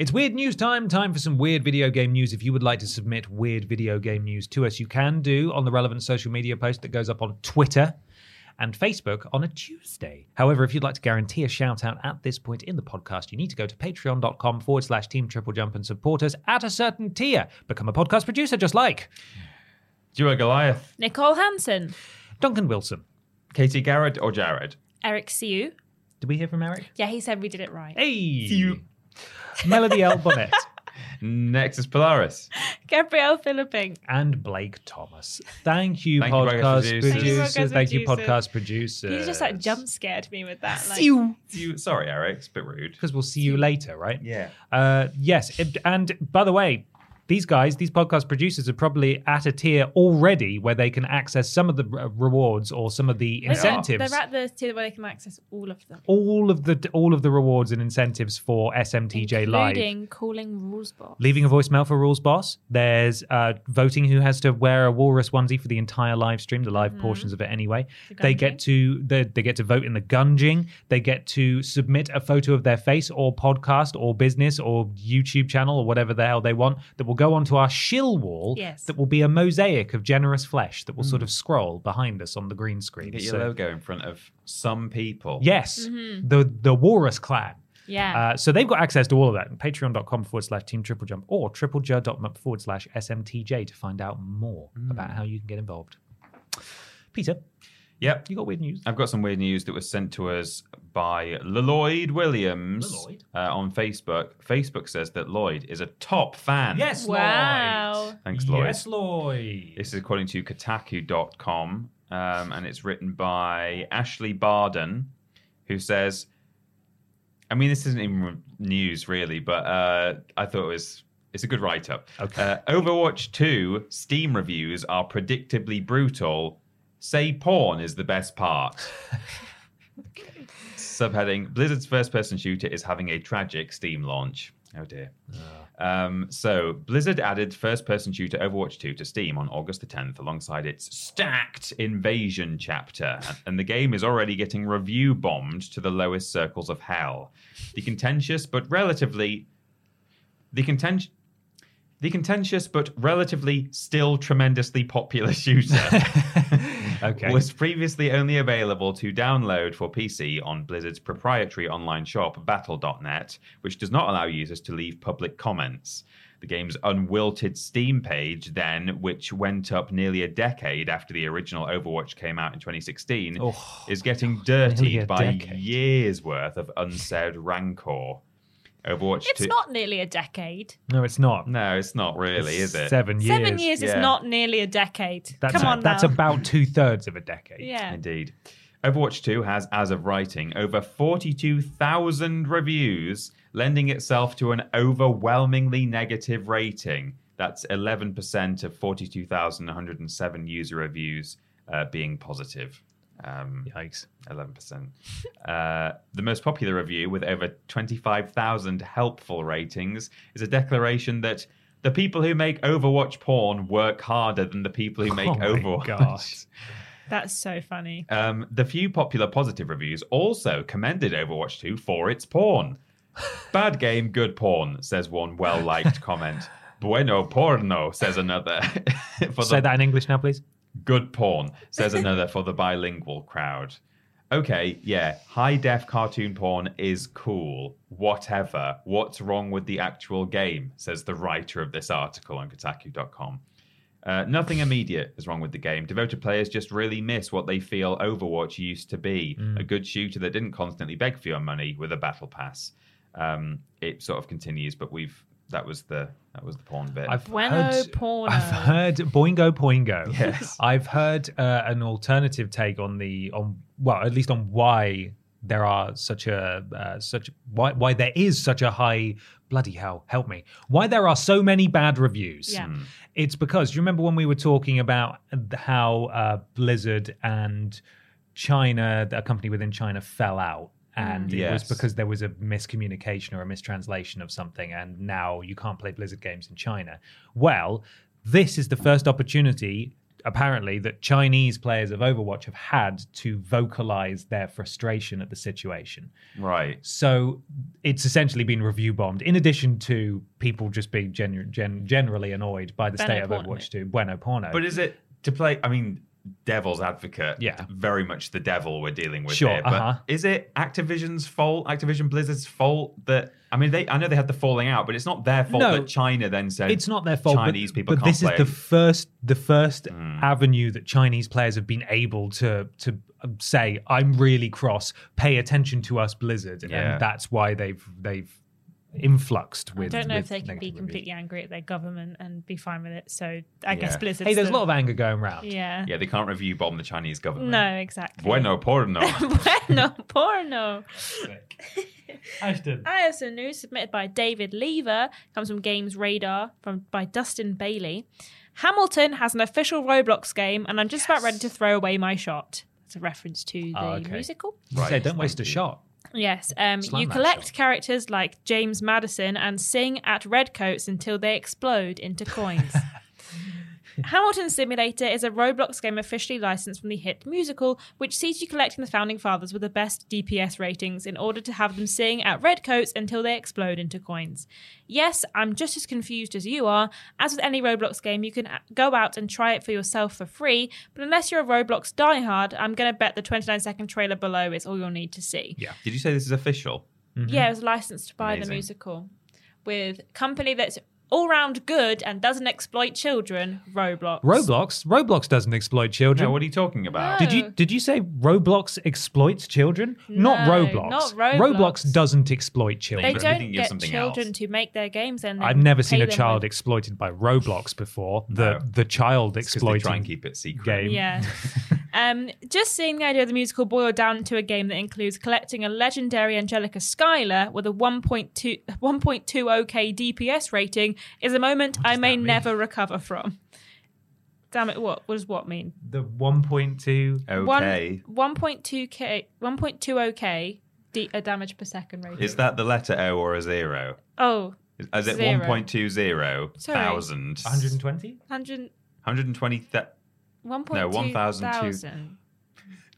[SPEAKER 1] It's weird news time. Time for some weird video game news. If you would like to submit weird video game news to us, you can do on the relevant social media post that goes up on Twitter and Facebook on a Tuesday. However, if you'd like to guarantee a shout out at this point in the podcast, you need to go to patreon.com forward slash team triple jump and support us at a certain tier. Become a podcast producer just like
[SPEAKER 2] Duo Goliath,
[SPEAKER 3] Nicole Hansen,
[SPEAKER 1] Duncan Wilson.
[SPEAKER 2] Katie Garrett, or Jared?
[SPEAKER 3] Eric Siu.
[SPEAKER 1] Did we hear from Eric?
[SPEAKER 3] Yeah, he said we did it right.
[SPEAKER 1] Hey! Melody L. Bonnet
[SPEAKER 2] Nexus Polaris.
[SPEAKER 3] Gabrielle Philipping.
[SPEAKER 1] and Blake Thomas. Thank you,
[SPEAKER 2] Thank
[SPEAKER 1] podcast
[SPEAKER 2] podcast
[SPEAKER 1] producer.
[SPEAKER 2] producers.
[SPEAKER 3] Thank you, podcast
[SPEAKER 1] Thank you,
[SPEAKER 3] producers.
[SPEAKER 1] podcast producer.
[SPEAKER 3] You just like jump scared me with that. Like,
[SPEAKER 1] you.
[SPEAKER 2] You, sorry, Eric. It's a bit rude.
[SPEAKER 1] Because we'll see you later, right?
[SPEAKER 2] Yeah.
[SPEAKER 1] Uh, yes. it- and by the way, these guys, these podcast producers, are probably at a tier already where they can access some of the rewards or some of the incentives.
[SPEAKER 3] They're at the tier where they can access all of them.
[SPEAKER 1] all of the all of the rewards and incentives for SMTJ Live.
[SPEAKER 3] Including calling rules box.
[SPEAKER 1] Leaving a voicemail for Rules Boss. There's uh, voting who has to wear a walrus onesie for the entire live stream, the live portions of it anyway.
[SPEAKER 3] The
[SPEAKER 1] They get to they, they get to vote in the gunging. They get to submit a photo of their face or podcast or business or YouTube channel or whatever the hell they want that will go onto our shill wall.
[SPEAKER 3] Yes.
[SPEAKER 1] That will be a mosaic of generous flesh that will sort of scroll behind us on the green screen.
[SPEAKER 2] Get your
[SPEAKER 1] So-
[SPEAKER 2] logo in front of some people.
[SPEAKER 1] yes,
[SPEAKER 3] Mm-hmm.
[SPEAKER 1] the the walrus clan.
[SPEAKER 3] Yeah.
[SPEAKER 1] Uh, so they've got access to all of that. Patreon.com forward slash team triple jump or tripleju.mp forward slash SMTJ to find out more
[SPEAKER 2] Mm.
[SPEAKER 1] about how you can get involved. Peter,
[SPEAKER 2] Yep.
[SPEAKER 1] you got weird news?
[SPEAKER 2] I've got some weird news that was sent to us by Lloyd Williams
[SPEAKER 1] Lloyd?
[SPEAKER 2] uh, on Facebook. Facebook says that Lloyd is a top fan.
[SPEAKER 1] Yes,
[SPEAKER 3] Wow.
[SPEAKER 1] Lloyd.
[SPEAKER 2] Thanks, Lloyd.
[SPEAKER 1] Yes, Lloyd.
[SPEAKER 2] This is according to Kotaku.com, um, and it's written by Ashley Bardhan, who says, I mean, this isn't even news really, but uh, I thought it was. It's a good write up.
[SPEAKER 1] Okay.
[SPEAKER 2] Uh, Overwatch 2 Steam reviews are predictably brutal. Say porn is the best part. Subheading Blizzard's first person shooter is having a tragic Steam launch. Oh dear. Um, so, Blizzard added first person shooter Overwatch 2 to Steam on August the 10th alongside its stacked Invasion chapter. And, and the game is already getting review bombed to the lowest circles of hell. The contentious but relatively. The contentious. The contentious but relatively still tremendously popular shooter
[SPEAKER 1] Okay.
[SPEAKER 2] was previously only available to download for PC on Blizzard's proprietary online shop, Battle.net, which does not allow users to leave public comments. The game's unwilted Steam page, then, which went up nearly a decade after the original Overwatch came out in 2016,
[SPEAKER 1] Oh,
[SPEAKER 2] is getting dirtied by
[SPEAKER 1] decade.
[SPEAKER 2] years worth of unsaid rancor. Overwatch
[SPEAKER 3] It's
[SPEAKER 2] 2.
[SPEAKER 3] not nearly a decade.
[SPEAKER 1] No, it's not.
[SPEAKER 2] No, it's not really, is it?
[SPEAKER 1] Seven years.
[SPEAKER 3] Seven years is
[SPEAKER 2] Yeah.
[SPEAKER 3] not nearly a decade.
[SPEAKER 1] That's,
[SPEAKER 3] Come on
[SPEAKER 1] that's
[SPEAKER 3] now.
[SPEAKER 1] about two thirds of a decade.
[SPEAKER 3] yeah.
[SPEAKER 2] Indeed. Overwatch 2 has, as of writing, over 42,000 reviews, lending itself to an overwhelmingly negative rating. That's 11% of 42,107 user reviews uh, being positive. Um,
[SPEAKER 1] Yikes.
[SPEAKER 2] 11%. uh, the most popular review, with over 25,000 helpful ratings, is a declaration that the people who make Overwatch porn work harder than the people who make
[SPEAKER 1] Oh my
[SPEAKER 2] Overwatch.
[SPEAKER 1] God.
[SPEAKER 3] That's so funny.
[SPEAKER 2] Um, the few popular positive reviews also commended Overwatch 2 for its porn. Bad game, good porn, says one well liked comment. Bueno porno, says another. for
[SPEAKER 1] Say
[SPEAKER 2] the
[SPEAKER 1] that in English now, please.
[SPEAKER 2] Good porn, says another for the bilingual crowd. Okay, yeah, high def cartoon porn is cool. Whatever. What's wrong with the actual game? Says the writer of this article on Kotaku.com. Uh, nothing immediate is wrong with the game. Devoted players just really miss what they feel Overwatch used to be a good shooter that didn't constantly beg for your money with a battle pass. Um, it sort of continues, but we've that was the that was the porn bit.
[SPEAKER 1] I've
[SPEAKER 3] Bueno
[SPEAKER 1] heard,
[SPEAKER 3] porno.
[SPEAKER 1] I've heard Boingo Poingo.
[SPEAKER 2] Yes.
[SPEAKER 1] I've heard uh, an alternative take on the on well, at least on why there are such a uh, such why why there is such a high bloody hell help me why there are so many bad reviews.
[SPEAKER 3] Yeah.
[SPEAKER 2] Hmm.
[SPEAKER 1] It's because you remember when we were talking about how uh, Blizzard and China, a company within China, fell out, and it was because there was a miscommunication or a mistranslation of something, and now you can't play Blizzard games in China. Well, this is the first opportunity. Apparently, that Chinese players of Overwatch have had to vocalize their frustration at the situation.
[SPEAKER 2] right.
[SPEAKER 1] So it's essentially been review bombed. In addition to people just being genu- gen- generally annoyed by the
[SPEAKER 3] Bueno
[SPEAKER 1] state of. Overwatch 2, bueno porno.
[SPEAKER 2] But is it to play? I mean, devil's advocate.
[SPEAKER 1] Yeah.
[SPEAKER 2] Very much the devil we're dealing with
[SPEAKER 1] Sure,
[SPEAKER 2] here. But
[SPEAKER 1] uh-huh.
[SPEAKER 2] is it Activision's fault? Activision Blizzard's fault that? I mean, they. I know they had the falling out, but it's not their fault
[SPEAKER 1] No,
[SPEAKER 2] that China then said
[SPEAKER 1] it's not their fault. but-
[SPEAKER 2] Chinese people
[SPEAKER 1] but
[SPEAKER 2] can't
[SPEAKER 1] this
[SPEAKER 2] play.
[SPEAKER 1] is the first the first
[SPEAKER 2] Hmm.
[SPEAKER 1] avenue that Chinese players have been able to to um, say, "I'm really cross. Pay attention to us, Blizzard,"
[SPEAKER 2] Yeah.
[SPEAKER 1] and that's why they've they've influxed with.
[SPEAKER 3] I don't know if they can be completely
[SPEAKER 1] reviews.
[SPEAKER 3] angry at their government and be fine with it. So I guess Blizzard.
[SPEAKER 1] Hey, there's a lot of anger going around.
[SPEAKER 3] Yeah.
[SPEAKER 2] yeah, they can't review bomb the Chinese government.
[SPEAKER 3] No, exactly.
[SPEAKER 2] Bueno porno.
[SPEAKER 3] bueno porno.
[SPEAKER 1] Ashton.
[SPEAKER 3] I have some news submitted by David Lever. Comes from Games Radar from by Dustin Bailey. Hamilton has an official Roblox game, and I'm just about ready to throw away my shot. It's a reference to oh, the
[SPEAKER 1] Oh, okay.
[SPEAKER 3] musical.
[SPEAKER 1] Right, Say, don't waste a shot.
[SPEAKER 3] Yes, um, you collect
[SPEAKER 1] shot.
[SPEAKER 3] characters like James Madison and sing at redcoats until they explode into coins. Hamilton Simulator is a Roblox game officially licensed from the hit musical, which sees you collecting the founding fathers with the best DPS ratings in order to have them sing at redcoats until they explode into coins. Yes, I'm just as confused as you are. As with any Roblox game, you can uh, go out and try it for yourself for free, but unless you're a Roblox diehard, I'm going to bet the 29 second trailer below is all you'll need to see.
[SPEAKER 1] Yeah.
[SPEAKER 2] Did you say this is official?
[SPEAKER 3] Yeah, it was licensed to buy the musical with company that's all round good and doesn't exploit children. Roblox.
[SPEAKER 1] Roblox. Roblox doesn't exploit children.
[SPEAKER 2] No, what are you talking about?
[SPEAKER 1] Did you did you say Roblox exploits children? not Roblox.
[SPEAKER 3] not Roblox.
[SPEAKER 1] Roblox doesn't exploit children.
[SPEAKER 2] But we can
[SPEAKER 3] don't get
[SPEAKER 2] something
[SPEAKER 3] children
[SPEAKER 2] else.
[SPEAKER 3] to make their games. And
[SPEAKER 1] I've never seen a child
[SPEAKER 3] with-
[SPEAKER 1] exploited by Roblox before. The
[SPEAKER 2] No.
[SPEAKER 1] the child
[SPEAKER 2] It's 'cause they
[SPEAKER 1] exploiting
[SPEAKER 2] try and keep it secret.
[SPEAKER 1] game.
[SPEAKER 3] Yeah. um, just seeing the idea of the musical boiled down to a game that includes collecting a legendary Angelica Schuyler with a 1.2 1.20k DPS rating is a moment I may never recover from. Damn it! What, what does what mean?
[SPEAKER 1] The one point two.
[SPEAKER 2] Okay.
[SPEAKER 3] One 1.2k 1.20k d- a damage per second rating.
[SPEAKER 2] Is that the letter O or a zero?
[SPEAKER 3] oh
[SPEAKER 2] Is it
[SPEAKER 3] Zero.
[SPEAKER 2] 1.20
[SPEAKER 3] Sorry.
[SPEAKER 2] thousand?
[SPEAKER 1] 120?
[SPEAKER 3] 100
[SPEAKER 2] 120 th-
[SPEAKER 3] 1.2
[SPEAKER 2] No, 1,002.
[SPEAKER 3] thousand.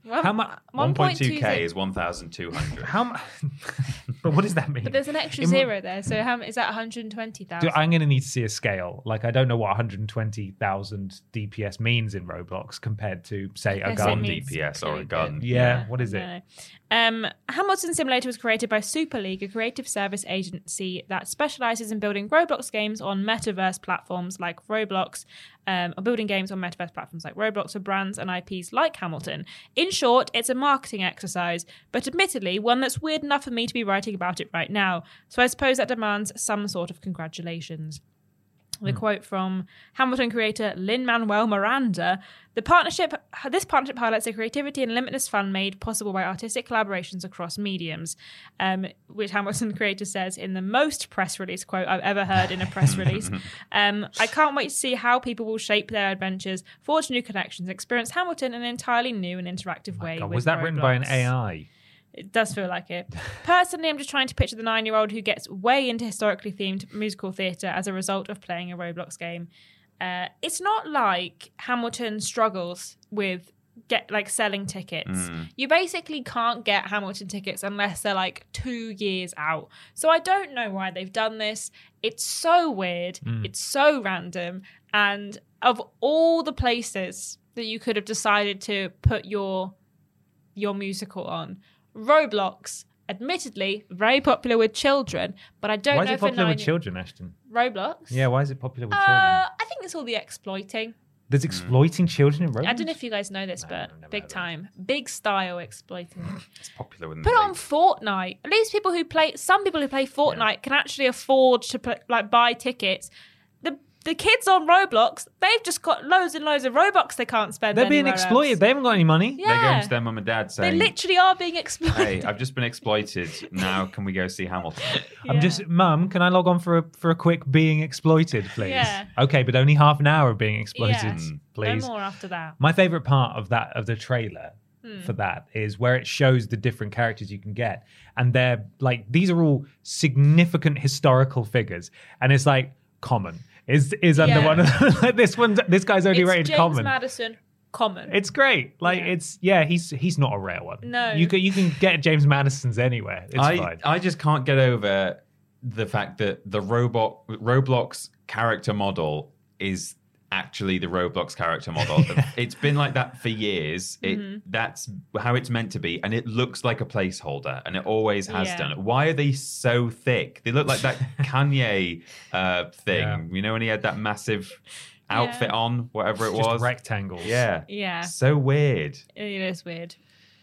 [SPEAKER 3] One-
[SPEAKER 1] How mu-
[SPEAKER 2] 1.2k is 1,200.
[SPEAKER 1] How much? but what does that mean?
[SPEAKER 3] But there's an extra
[SPEAKER 1] In mo-
[SPEAKER 3] zero there, so how is that 120,000?
[SPEAKER 1] I'm going to need to see a scale. Like, I don't know what 120,000 DPS means in Roblox compared to, say, a gun.
[SPEAKER 2] DPS or a gun.
[SPEAKER 3] good.
[SPEAKER 1] Yeah, what is it?
[SPEAKER 3] Um, Hamilton Simulator was created by Super League, a creative service agency that specializes in building Roblox games on metaverse platforms like Roblox, um, or building games on metaverse platforms like Roblox for brands and IPs like Hamilton. In short, it's a marketing exercise, but admittedly, one that's weird enough for me to be writing about it right now. So I suppose that demands some sort of congratulations. The quote from Hamilton creator Lin Manuel Miranda: "The partnership, this partnership highlights the creativity and limitless fun made possible by artistic collaborations across mediums." Um, which Hamilton creator says in the most press release quote I've ever heard in a press release. um, I can't wait to see how people will shape their adventures, forge new connections, experience Hamilton in an entirely new and interactive way.
[SPEAKER 1] God, was that written by an AI?
[SPEAKER 3] It does feel like it. Personally, I'm just trying to picture the nine year old who gets way into historically themed musical theatre as a result of playing a Roblox game. Uh, it's not like Hamilton struggles with get like selling tickets. You basically can't get Hamilton tickets unless they're like two years out. So I don't know why they've done this. It's so weird. It's so random. And of all the places that you could have decided to put your your musical on. Roblox, admittedly, very popular with children, but I don't
[SPEAKER 1] Why is it popular with children, Ashton?
[SPEAKER 3] Roblox.
[SPEAKER 1] Yeah, why is it popular with
[SPEAKER 3] Uh,
[SPEAKER 1] children?
[SPEAKER 3] I think it's all the exploiting.
[SPEAKER 1] There's exploiting children in Roblox?
[SPEAKER 3] I don't know if you guys know this,
[SPEAKER 1] No,
[SPEAKER 3] but
[SPEAKER 1] I've never
[SPEAKER 3] big
[SPEAKER 1] heard of it.
[SPEAKER 3] time, big style exploiting.
[SPEAKER 2] It's popular with
[SPEAKER 3] Put it on Fortnite. At least people who play, some people who play Fortnite can actually afford to put, like buy tickets. The the kids on Roblox, they've just got loads and loads of Robux they can't spend.
[SPEAKER 1] They're being exploited.
[SPEAKER 3] else.
[SPEAKER 1] They haven't got any money.
[SPEAKER 3] Yeah.
[SPEAKER 2] They're going to their mum and dad
[SPEAKER 3] They literally are being exploited.
[SPEAKER 2] "Hey, I've just been exploited. Now can we go see Hamilton?"
[SPEAKER 1] I'm just, Mum, can I log on for a for a quick being exploited, please?
[SPEAKER 3] Yeah.
[SPEAKER 1] Okay, but only half an hour of being exploited,
[SPEAKER 3] Yeah.
[SPEAKER 1] please.
[SPEAKER 3] No more after that.
[SPEAKER 1] My favorite part of that of the trailer
[SPEAKER 3] Hmm.
[SPEAKER 1] for that is where it shows the different characters you can get, and they're like these are all significant historical figures, and it's like common is is under
[SPEAKER 3] Yeah.
[SPEAKER 1] one of them. like this one. This guy's only
[SPEAKER 3] it's
[SPEAKER 1] rated
[SPEAKER 3] James
[SPEAKER 1] common.
[SPEAKER 3] Madison, common.
[SPEAKER 1] It's great. Like
[SPEAKER 3] Yeah.
[SPEAKER 1] it's yeah, he's he's not a rare one.
[SPEAKER 3] No.
[SPEAKER 1] you can you can get James Madison's anywhere. It's
[SPEAKER 2] I,
[SPEAKER 1] fine.
[SPEAKER 2] I just can't get over the fact that the robot Roblox character model is actually the Roblox character model. It's been like that for years. It
[SPEAKER 3] Mm-hmm.
[SPEAKER 2] that's how it's meant to be, and it looks like a placeholder, and it always has
[SPEAKER 3] Yeah.
[SPEAKER 2] done. Why are they so thick? They look like that Kanye uh, thing.
[SPEAKER 1] Yeah.
[SPEAKER 2] You know when he had that massive outfit on, whatever it
[SPEAKER 1] Just
[SPEAKER 2] was.
[SPEAKER 1] rectangles.
[SPEAKER 2] Yeah,
[SPEAKER 3] yeah,
[SPEAKER 2] so weird.
[SPEAKER 3] it is weird.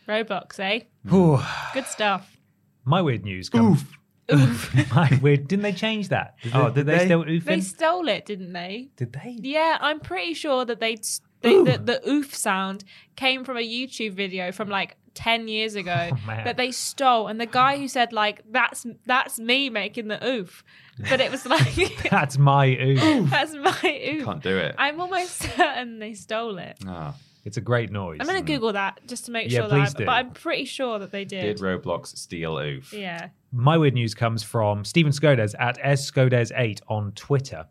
[SPEAKER 3] Roblox, eh?
[SPEAKER 1] Whew.
[SPEAKER 3] Good stuff.
[SPEAKER 1] My weird news comes. Oof. My weird. Didn't they change that? Did
[SPEAKER 2] Oh,
[SPEAKER 1] they,
[SPEAKER 2] did
[SPEAKER 1] they,
[SPEAKER 2] they?
[SPEAKER 1] still oof
[SPEAKER 3] They stole it, didn't they?
[SPEAKER 1] Did they?
[SPEAKER 3] Yeah, I'm pretty sure that they, they the, the oof sound came from a YouTube video from like 10 years ago
[SPEAKER 1] Oh,
[SPEAKER 3] that they stole and the guy who said like that's that's me making the oof but it was like
[SPEAKER 1] That's my oof.
[SPEAKER 3] that's my oof
[SPEAKER 2] Can't do it.
[SPEAKER 3] I'm almost certain they stole it
[SPEAKER 2] Ah,
[SPEAKER 1] It's a great noise.
[SPEAKER 3] I'm gonna Google that just to make
[SPEAKER 1] Yeah,
[SPEAKER 3] sure
[SPEAKER 1] please
[SPEAKER 3] that
[SPEAKER 1] do.
[SPEAKER 3] I, but I'm pretty sure that they did,
[SPEAKER 2] did Roblox steal Oof?
[SPEAKER 3] yeah
[SPEAKER 1] My weird news comes from Steven Skodes at sskodes8 on Twitter.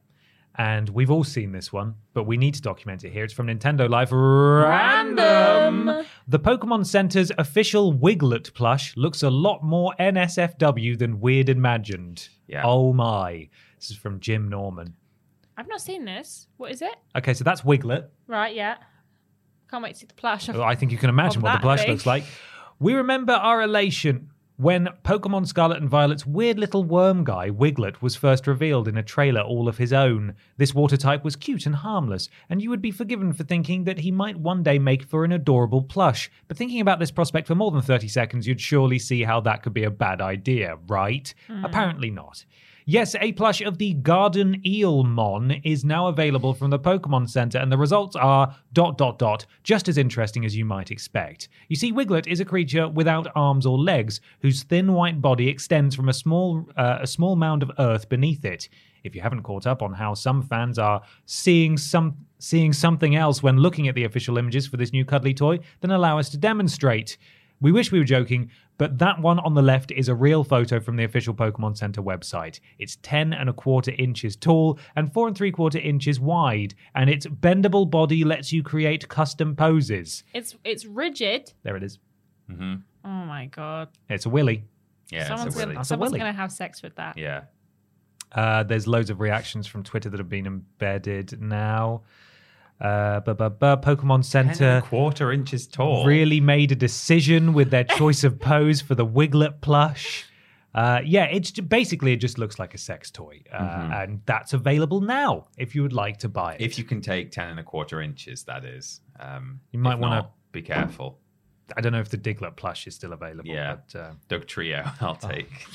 [SPEAKER 1] And we've all seen this one, but we need to document it here. It's from Nintendo Life Random.
[SPEAKER 3] Random.
[SPEAKER 1] The Pokemon Center's official Wiglett plush looks a lot more NSFW than Weird Imagined.
[SPEAKER 2] Yeah.
[SPEAKER 1] Oh my. This is from Jim Norman.
[SPEAKER 3] I've not seen this what is it
[SPEAKER 1] Okay, so that's Wiglett.
[SPEAKER 3] right yeah can't wait to see the plush
[SPEAKER 1] I think you can imagine what the plush
[SPEAKER 3] thing.
[SPEAKER 1] looks like. We remember our elation. When Pokemon Scarlet and Violet's weird little worm guy, Wiglett, was first revealed in a trailer all of his own, this water type was cute and harmless, and you would be forgiven for thinking that he might one day make for an adorable plush. But thinking about this prospect for more than 30 seconds, you'd surely see how that could be a bad idea, right? Hmm. Apparently not. Yes, a plush of the Garden Eelmon is now available from the Pokemon Center, and the results are dot dot dot, just as interesting as you might expect. You see, Wiglett is a creature without arms or legs, whose thin white body extends from a small uh, a small mound of earth beneath it. If you haven't caught up on how some fans are seeing some seeing something else when looking at the official images for this new cuddly toy, then allow us to demonstrate. We wish we were joking, but that one on the left is a real photo from the official Pokemon Center website. It's 10 and a quarter inches tall and 4 and 3 quarter inches wide, and its bendable body lets you create custom poses.
[SPEAKER 3] It's it's rigid.
[SPEAKER 1] There it is.
[SPEAKER 2] Mm-hmm.
[SPEAKER 3] Oh my god.
[SPEAKER 1] It's a willy.
[SPEAKER 2] Yeah,
[SPEAKER 3] someone's
[SPEAKER 2] it's
[SPEAKER 3] gonna,
[SPEAKER 2] willy.
[SPEAKER 1] That's a
[SPEAKER 3] someone's
[SPEAKER 1] willy.
[SPEAKER 3] gonna have sex with that.
[SPEAKER 2] Yeah.
[SPEAKER 1] Uh, there's loads of reactions from Twitter that have been embedded now. Uh, bu- bu- bu- Pokemon
[SPEAKER 2] Ten and
[SPEAKER 1] Center
[SPEAKER 2] a quarter inches tall.
[SPEAKER 1] really made a decision with their choice of pose for the Wiglett plush. Uh, yeah, it's ju- basically it just looks like a sex toy, uh, and that's available now if you would like to buy it.
[SPEAKER 2] If you can take ten and a quarter inches, that is. Um,
[SPEAKER 1] You might
[SPEAKER 2] if
[SPEAKER 1] wanna-
[SPEAKER 2] not, be careful.
[SPEAKER 1] I don't know if the Diglett plush is still available.
[SPEAKER 2] Yeah.
[SPEAKER 1] but, uh,
[SPEAKER 2] Dugtrio, I'll
[SPEAKER 1] Oh.
[SPEAKER 2] take.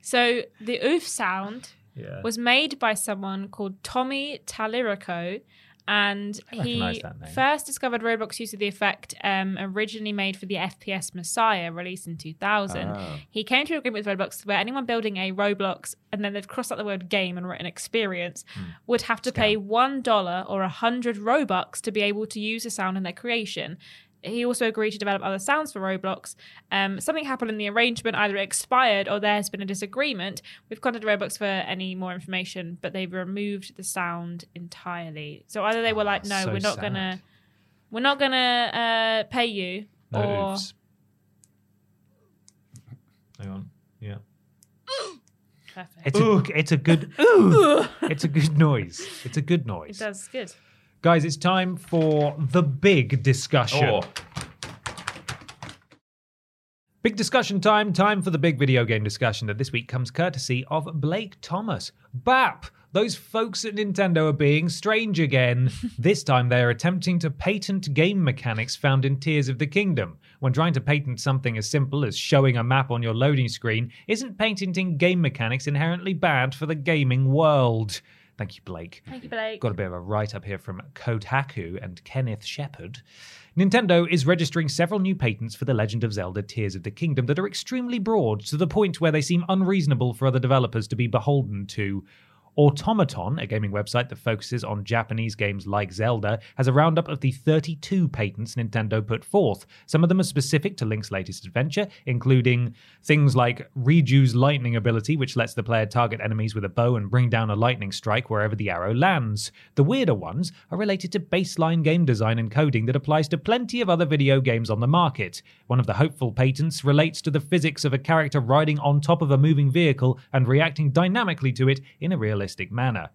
[SPEAKER 3] So the oof sound
[SPEAKER 1] yeah.
[SPEAKER 3] was made by someone called Tommy Tallarico, and he first discovered Roblox use of the effect um, originally made for the FPS Messiah, released in 2000.
[SPEAKER 2] Oh.
[SPEAKER 3] He came to an agreement with Roblox where anyone building a Roblox and then they'd crossed out the word game and written experience
[SPEAKER 1] Hmm.
[SPEAKER 3] would have to pay one dollar or a hundred Robux to be able to use the sound in their creation. He also agreed to develop other sounds for Roblox. Um, something happened in the arrangement, either it expired or there has been a disagreement. We've contacted Roblox for any more information, but they've removed the sound entirely. So either they were like, "No,
[SPEAKER 1] so
[SPEAKER 3] we're not
[SPEAKER 1] sad.
[SPEAKER 3] gonna, we're not gonna uh, pay you,"
[SPEAKER 1] no
[SPEAKER 3] or
[SPEAKER 1] oofs. Hang on. Yeah.
[SPEAKER 3] perfect.
[SPEAKER 1] It's a, it's a good ooh. it's a good noise. It's a good noise.
[SPEAKER 3] It does good.
[SPEAKER 1] Guys, it's time for the big discussion.
[SPEAKER 2] Oh,
[SPEAKER 1] Big discussion time. Time for the big video game discussion that this week comes courtesy of Blake Thomas. BAP! Those folks at Nintendo are being strange again. this time they are attempting to patent game mechanics found in Tears of the Kingdom. When trying to patent something as simple as showing a map on your loading screen, isn't patenting game mechanics inherently bad for the gaming world? Thank you, Blake.
[SPEAKER 3] Thank you, Blake.
[SPEAKER 1] Got a bit of a write up here from Kotaku and Kenneth Shepard. Nintendo is registering several new patents for The Legend of Zelda Tears of the Kingdom that are extremely broad to the point where they seem unreasonable for other developers to be beholden to. Automaton, a gaming website that focuses on Japanese games like Zelda, has a roundup of the 32 patents Nintendo put forth. Some of them are specific to Link's latest adventure, including things like Riju's lightning ability, which lets the player target enemies with a bow and bring down a lightning strike wherever the arrow lands. The weirder ones are related to baseline game design and coding that applies to plenty of other video games on the market. One of the hopeful patents relates to the physics of a character riding on top of a moving vehicle and reacting dynamically to it in a realistic manner.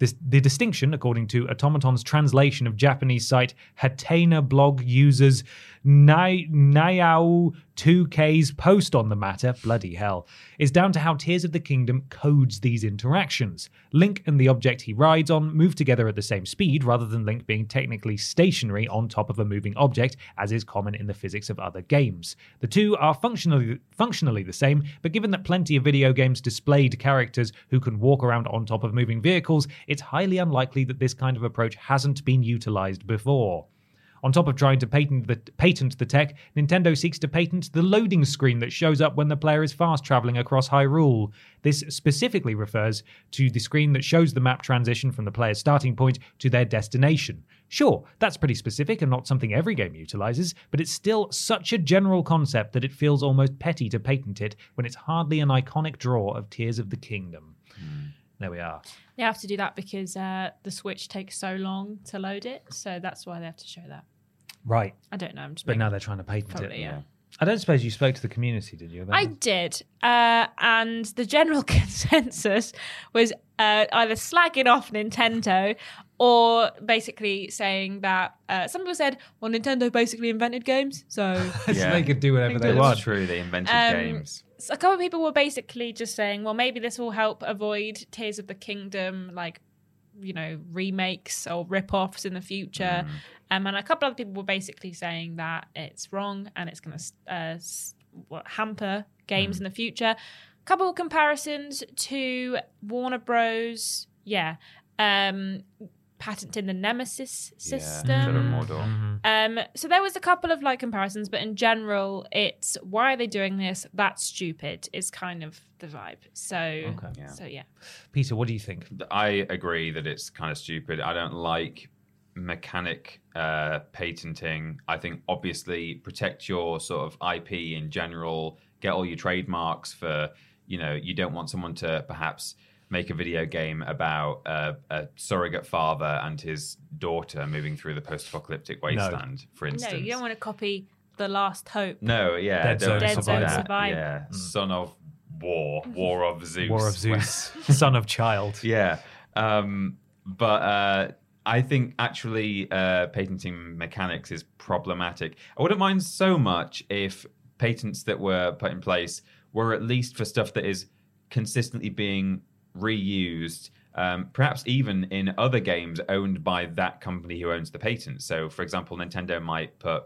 [SPEAKER 1] This, the distinction, according to Automaton's translation of Japanese site Hatena blog users Nai- Nayao2K's post on the matter, bloody hell, is down to how Tears of the Kingdom codes these interactions. Link and the object he rides on move together at the same speed rather than Link being technically stationary on top of a moving object, as is common in the physics of other games. The two are functionally, functionally the same, but given that plenty of video games displayed characters who can walk around on top of moving vehicles, it's highly unlikely that this kind of approach hasn't been utilized before. On top of trying to patent the, patent the tech, Nintendo seeks to patent the loading screen that shows up when the player is fast traveling across Hyrule. This specifically refers to the screen that shows the map transition from the player's starting point to their destination. Sure, that's pretty specific and not something every game utilizes, but it's still such a general concept that it feels almost petty to patent it when it's hardly an iconic draw of Tears of the Kingdom. There we are.
[SPEAKER 3] They have to do that because uh, the Switch takes so long to load it, so that's why they have to show that.
[SPEAKER 1] Right.
[SPEAKER 3] I don't know. I'm just
[SPEAKER 1] But
[SPEAKER 3] making-
[SPEAKER 1] now they're trying to patent
[SPEAKER 3] Probably,
[SPEAKER 1] it.
[SPEAKER 3] yeah.
[SPEAKER 1] I don't suppose you spoke to the community, did you?
[SPEAKER 3] I did. Uh, and the general consensus was uh, either slagging off Nintendo or basically saying that uh, some people said, well, Nintendo basically invented games. So
[SPEAKER 1] So they could do whatever they
[SPEAKER 2] That's
[SPEAKER 1] want.
[SPEAKER 2] true. They invented
[SPEAKER 3] Um,
[SPEAKER 2] games.
[SPEAKER 3] So a couple of people were basically just saying, well, maybe this will help avoid Tears of the Kingdom, like, you know, remakes or rip-offs in the future. Um, and a couple of people were basically saying that it's wrong and it's going to uh, hamper games in the future. A couple of comparisons to Warner Bros. Yeah. Um, patenting the Nemesis system.
[SPEAKER 2] Yeah, Shadow of
[SPEAKER 3] Um, so there was a couple of like comparisons, but in general, it's why are they doing this? That's stupid. Is kind of the vibe. So,
[SPEAKER 2] Yeah.
[SPEAKER 3] so yeah.
[SPEAKER 1] Peter, what do you think?
[SPEAKER 2] I agree that it's kind of stupid. I don't like mechanic uh, patenting. I think obviously protect your sort of IP in general, get all your trademarks for, you know, you don't want someone to perhaps make a video game about uh, a surrogate father and his daughter moving through the post-apocalyptic wasteland, for instance.
[SPEAKER 3] No, you don't want to copy The Last Hope.
[SPEAKER 2] No, yeah,
[SPEAKER 1] Dead Zone
[SPEAKER 2] do
[SPEAKER 3] Dead Zone
[SPEAKER 2] that.
[SPEAKER 3] Survivor.
[SPEAKER 2] Yeah, son of war, war of Zeus,
[SPEAKER 1] War of Zeus, son of child.
[SPEAKER 2] yeah, um, but uh, I think actually uh, patenting mechanics is problematic. I wouldn't mind so much if patents that were put in place were at least for stuff that is consistently being reused. Um, perhaps even in other games owned by that company who owns the patent. So, for example, Nintendo might put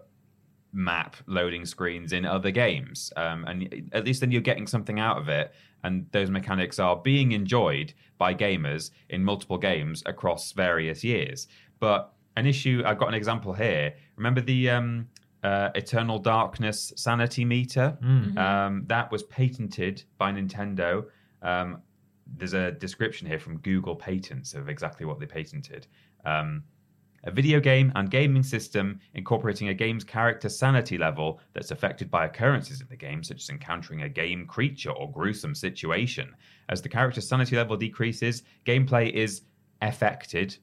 [SPEAKER 2] map loading screens in other games. Um, and at least then you're getting something out of it. And those mechanics are being enjoyed by gamers in multiple games across various years. But an issue, I've got an example here. Remember the um, uh, Eternal Darkness sanity meter? Um, that was patented by Nintendo. Um, there's a description here from Google Patents of exactly what they patented. Um, a video game and gaming system incorporating a game's character sanity level that's affected by occurrences in the game, such as encountering a game creature or gruesome situation. As the character's sanity level decreases, gameplay is affected,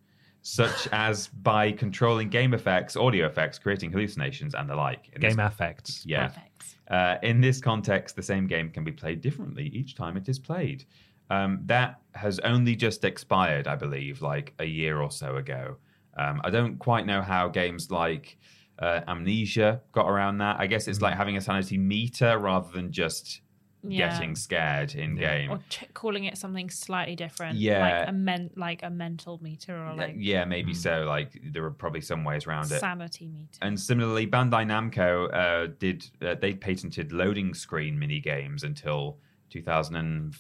[SPEAKER 2] such as by controlling game effects, audio effects, creating hallucinations, and the like. In this-
[SPEAKER 1] Game affects.
[SPEAKER 2] yeah.
[SPEAKER 3] Perfect.
[SPEAKER 2] Uh, in this context, the same game can be played differently each time it is played. Um, that has only just expired, I believe, like a year or so ago. Um, I don't quite know how games like uh, Amnesia got around that. I guess it's like having a sanity meter rather than just
[SPEAKER 3] Yeah.
[SPEAKER 2] getting scared in game.
[SPEAKER 3] Or ch- calling it something slightly different.
[SPEAKER 2] Yeah.
[SPEAKER 3] Like a, men- like a mental meter or like
[SPEAKER 2] yeah, maybe so. Like there are probably some ways around it.
[SPEAKER 3] sanity meter.
[SPEAKER 2] And similarly, Bandai Namco uh, did uh, they patented loading screen mini games until 2000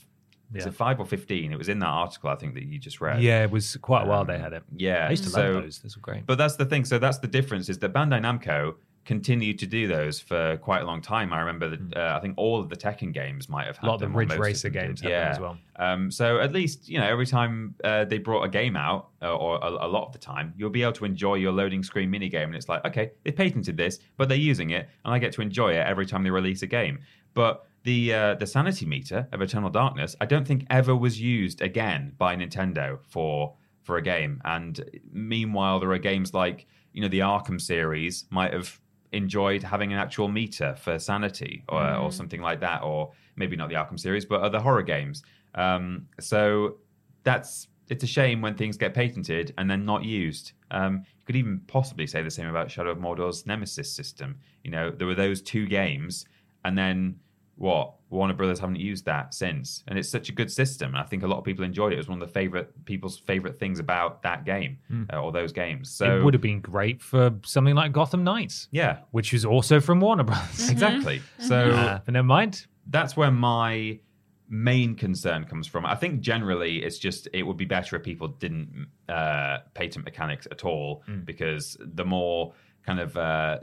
[SPEAKER 2] and is it five or 15? It was in that article I think that you just read.
[SPEAKER 1] Yeah, it was quite a while they
[SPEAKER 2] Um,
[SPEAKER 1] had it.
[SPEAKER 2] Yeah,
[SPEAKER 1] I used to
[SPEAKER 2] so,
[SPEAKER 1] love those. Those were great.
[SPEAKER 2] But that's the thing. So that's the difference is that Bandai Namco continued to do those for quite a long time. I remember that uh, I think all of the Tekken games might have had
[SPEAKER 1] a lot of the Ridge Racer games
[SPEAKER 2] yeah.
[SPEAKER 1] them as well.
[SPEAKER 2] Um, so at least you know every time uh, they brought a game out, uh, or a, a lot of the time, you'll be able to enjoy your loading screen mini game, and it's like, okay, they patented this, but they're using it, and I get to enjoy it every time they release a game. But the uh, the sanity meter of Eternal Darkness, I don't think ever was used again by Nintendo for for a game. And meanwhile, there are games like you know the Arkham series might have enjoyed having an actual meter for sanity or, or something like that, or maybe not the Arkham series, but other horror games. Um, so that's it's a shame when things get patented and then not used. Um, you could even possibly say the same about Shadow of Mordor's Nemesis system. You know, there were those two games, and then what? Warner Brothers haven't used that since, and it's such a good system. And I think a lot of people enjoyed it. It was one of the favorite people's favorite things about that game uh, or those games. So
[SPEAKER 1] it would have been great for something like Gotham Knights,
[SPEAKER 2] yeah,
[SPEAKER 1] which is also from Warner Brothers.
[SPEAKER 2] exactly. So
[SPEAKER 1] Uh, but never mind.
[SPEAKER 2] that's where my main concern comes from. I think generally it's just it would be better if people didn't uh, patent mechanics at all because the more kind of uh,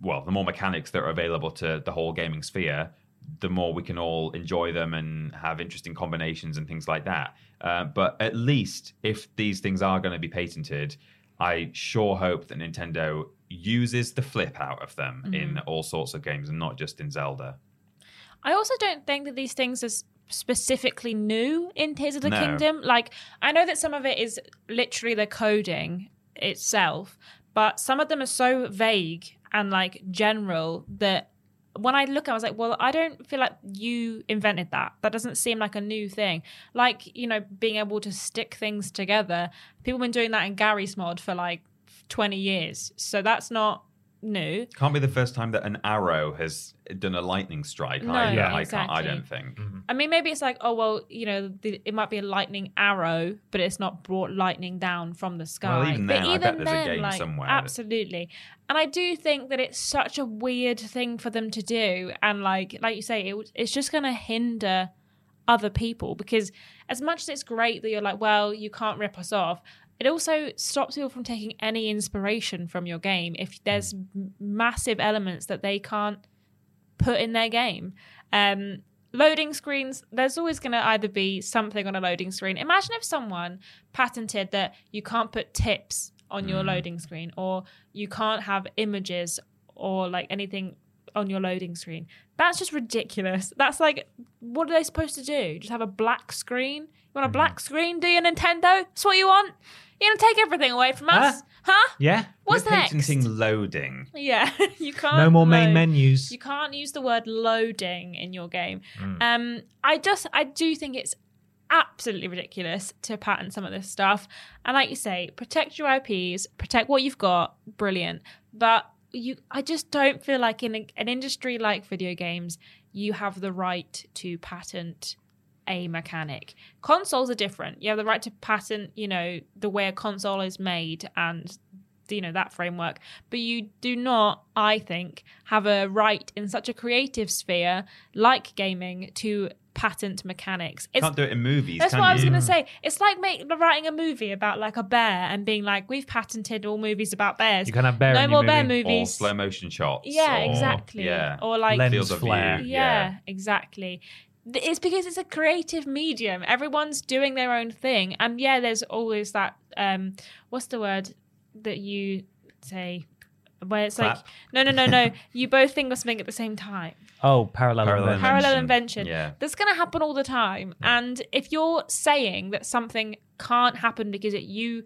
[SPEAKER 2] well, the more mechanics that are available to the whole gaming sphere, the more we can all enjoy them and have interesting combinations and things like that. Uh, but at least if these things are going to be patented, I sure hope that Nintendo uses the flip out of them in all sorts of games and not just in Zelda.
[SPEAKER 3] I also don't think that these things are specifically new in Tears of the
[SPEAKER 2] No.
[SPEAKER 3] Kingdom. Like, I know that some of it is literally the coding itself, but some of them are so vague and like general that when I look, I was like, well, I don't feel like you invented that. That doesn't seem like a new thing. Like you know, being able to stick things together. People have been doing that in Garry's mod for like twenty years, so that's not new.
[SPEAKER 2] Can't be the first time that an arrow has done a lightning strike.
[SPEAKER 3] No,
[SPEAKER 2] either.
[SPEAKER 3] Yeah.
[SPEAKER 2] I can't. I don't think. Mm-hmm.
[SPEAKER 3] I mean, maybe it's like, oh well, you know, the, it might be a lightning arrow, but it's not brought lightning down from the sky.
[SPEAKER 2] Well, even
[SPEAKER 3] but
[SPEAKER 2] then, I bet
[SPEAKER 3] even
[SPEAKER 2] there's a
[SPEAKER 3] then,
[SPEAKER 2] game
[SPEAKER 3] like,
[SPEAKER 2] somewhere
[SPEAKER 3] Absolutely, and I do think that it's such a weird thing for them to do, and like, like you say, it, it's just going to hinder other people because as much as it's great that you're like, well, you can't rip us off. It also stops people from taking any inspiration from your game if there's hmm. m- massive elements that they can't put in their game. Um, loading screens, there's always going to either be something on a loading screen. Imagine if someone patented that you can't put tips on your hmm. loading screen or you can't have images or like anything on your loading screen. That's just ridiculous. That's like, what are they supposed to do? Just have a black screen? You want a hmm. black screen? Do you, Nintendo? That's what you want? You're going to take everything away from us? Huh?
[SPEAKER 1] Yeah.
[SPEAKER 3] What's
[SPEAKER 2] We're
[SPEAKER 3] next?
[SPEAKER 2] patenting loading.
[SPEAKER 3] Yeah, you can't.
[SPEAKER 1] No more main
[SPEAKER 3] load.
[SPEAKER 1] menus.
[SPEAKER 3] You can't use the word loading in your game.
[SPEAKER 1] Mm.
[SPEAKER 3] Um, I just, I do think it's absolutely ridiculous to patent some of this stuff. And like you say, protect your IPs, protect what you've got. Brilliant, but you, I just don't feel like in a, an industry like video games, you have the right to patent a mechanic. Consoles are different. You have the right to patent, you know, the way a console is made and you know that framework but you do not i think have a right in such a creative sphere like gaming to patent mechanics it's
[SPEAKER 2] Can't do it in movies.
[SPEAKER 3] that's
[SPEAKER 2] can
[SPEAKER 3] what I was going to say. It's like make, writing a movie about like a bear and being like, we've patented all movies about bears.
[SPEAKER 1] You can have bear
[SPEAKER 3] no
[SPEAKER 1] in your
[SPEAKER 3] more bear
[SPEAKER 1] movie.
[SPEAKER 2] Or
[SPEAKER 3] movies.
[SPEAKER 2] slow motion shots.
[SPEAKER 3] Yeah,
[SPEAKER 2] or-
[SPEAKER 3] exactly.
[SPEAKER 2] Yeah.
[SPEAKER 3] Or like
[SPEAKER 1] Lens flare.
[SPEAKER 2] view.
[SPEAKER 3] yeah, exactly. Th- It's because it's a creative medium. Everyone's doing their own thing, and yeah, there's always that. Um, what's the word that you say? Where it's
[SPEAKER 2] Clap.
[SPEAKER 3] like, no, no, no, no. you both think of something at the same time.
[SPEAKER 1] Oh, parallel,
[SPEAKER 2] Parallel
[SPEAKER 1] inversion.
[SPEAKER 3] Parallel
[SPEAKER 2] Invention.
[SPEAKER 3] invention.
[SPEAKER 2] Yeah.
[SPEAKER 3] That's going to happen all the time. And if you're saying that something can't happen because it, you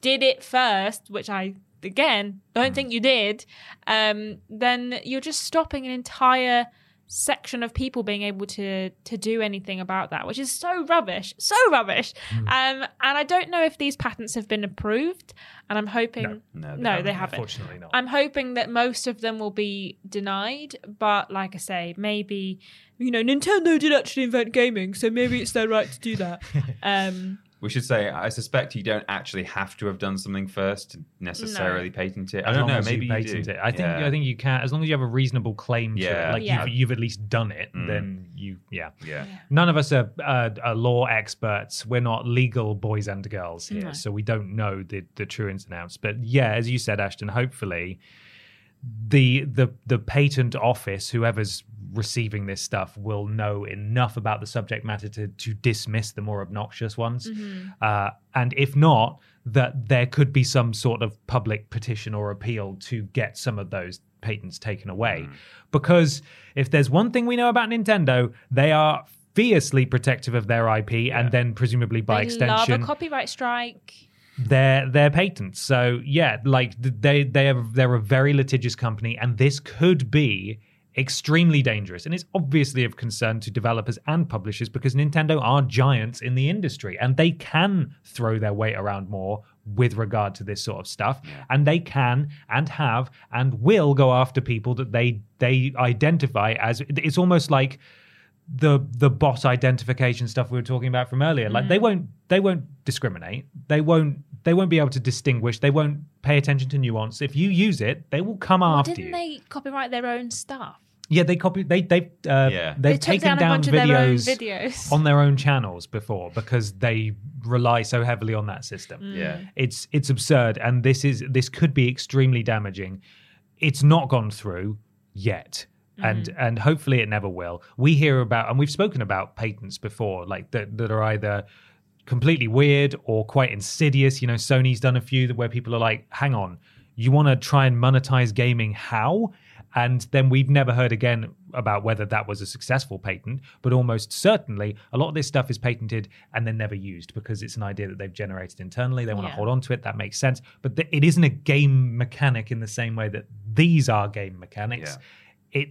[SPEAKER 3] did it first, which I again don't think you did, um, then you're just stopping an entire section of people being able to to do anything about that, which is so rubbish, so rubbish. Um, and I don't know if these patents have been approved, and I'm hoping
[SPEAKER 2] No, they
[SPEAKER 3] no,
[SPEAKER 2] haven't,
[SPEAKER 3] they haven't.
[SPEAKER 1] Unfortunately not.
[SPEAKER 3] I'm hoping that most of them will be denied, but like I say, maybe you know Nintendo did actually invent gaming, so maybe it's their right to do that. um,
[SPEAKER 2] We should say, I suspect you don't actually have to have done something first to necessarily patent it. I don't know.
[SPEAKER 1] as you
[SPEAKER 2] Maybe you,
[SPEAKER 1] patent
[SPEAKER 2] do.
[SPEAKER 1] it. I think
[SPEAKER 2] Yeah.
[SPEAKER 1] I think you can as long as you have a reasonable claim to
[SPEAKER 2] Yeah.
[SPEAKER 1] it. Like
[SPEAKER 3] Yeah.
[SPEAKER 1] you've, you've at least done it,
[SPEAKER 2] Mm.
[SPEAKER 1] then you yeah.
[SPEAKER 2] Yeah.
[SPEAKER 1] None of us are, uh, are law experts. We're not legal boys and girls here,
[SPEAKER 3] No.
[SPEAKER 1] so we don't know the the true ins and outs. But yeah, as you said, Ashton, hopefully the the the patent office, whoever's receiving this stuff, will know enough about the subject matter to to dismiss the more obnoxious ones. Uh, and if not, that there could be some sort of public petition or appeal to get some of those patents taken away. Because if there's one thing we know about Nintendo, they are fiercely protective of their IP and then presumably by
[SPEAKER 3] they
[SPEAKER 1] extension
[SPEAKER 3] love a copyright strike.
[SPEAKER 1] Their their patents. So yeah, like they they are they're a very litigious company, and this could be extremely dangerous. And it's obviously of concern to developers and publishers because Nintendo are giants in the industry, and they can throw their weight around more with regard to this sort of stuff. And they can and have and will go after people that they they identify as it's almost like the the bot identification stuff we were talking about from earlier. Like they mm-hmm. won't they won't discriminate. They won't they won't be able to distinguish they won't pay attention to nuance if you use it they will come
[SPEAKER 3] Well,
[SPEAKER 1] after
[SPEAKER 3] didn't
[SPEAKER 1] you
[SPEAKER 3] they copyright their own stuff?
[SPEAKER 1] yeah they copy they they've uh,
[SPEAKER 2] Yeah.
[SPEAKER 1] they've
[SPEAKER 3] they
[SPEAKER 1] taken
[SPEAKER 3] down,
[SPEAKER 1] down,
[SPEAKER 3] a bunch of their own
[SPEAKER 1] videos,
[SPEAKER 3] videos.
[SPEAKER 1] on their own channels before because they rely so heavily on that system
[SPEAKER 2] Yeah.
[SPEAKER 1] it's it's absurd and this is this could be extremely damaging it's not gone through yet and and hopefully it never will we hear about and we've spoken about patents before like that that are either completely weird or quite insidious. You know sony's done a few that where people are like hang on you want to try and monetize gaming how? And then we've never heard again about whether that was a successful patent but almost certainly a lot of this stuff is patented and then never used because it's an idea that they've generated internally. They want to
[SPEAKER 3] Yeah.
[SPEAKER 1] hold on to it. That makes sense. But th- it isn't a game mechanic in the same way that these are game mechanics. It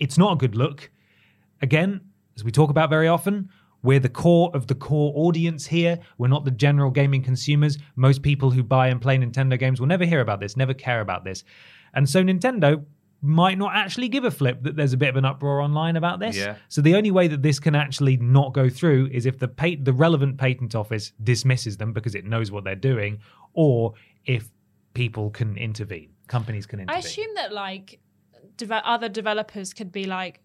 [SPEAKER 1] it's not a good look. Again, as we talk about very often, we're the core of the core audience here. We're not the general gaming consumers. Most people who buy and play Nintendo games will never hear about this, never care about this. And so Nintendo might not actually give a flip that there's a bit of an uproar online about this.
[SPEAKER 2] Yeah.
[SPEAKER 1] So the only way that this can actually not go through is if the pat- the relevant patent office dismisses them because it knows what they're doing, or if people can intervene, companies can intervene.
[SPEAKER 3] I assume that like deve- other developers could be like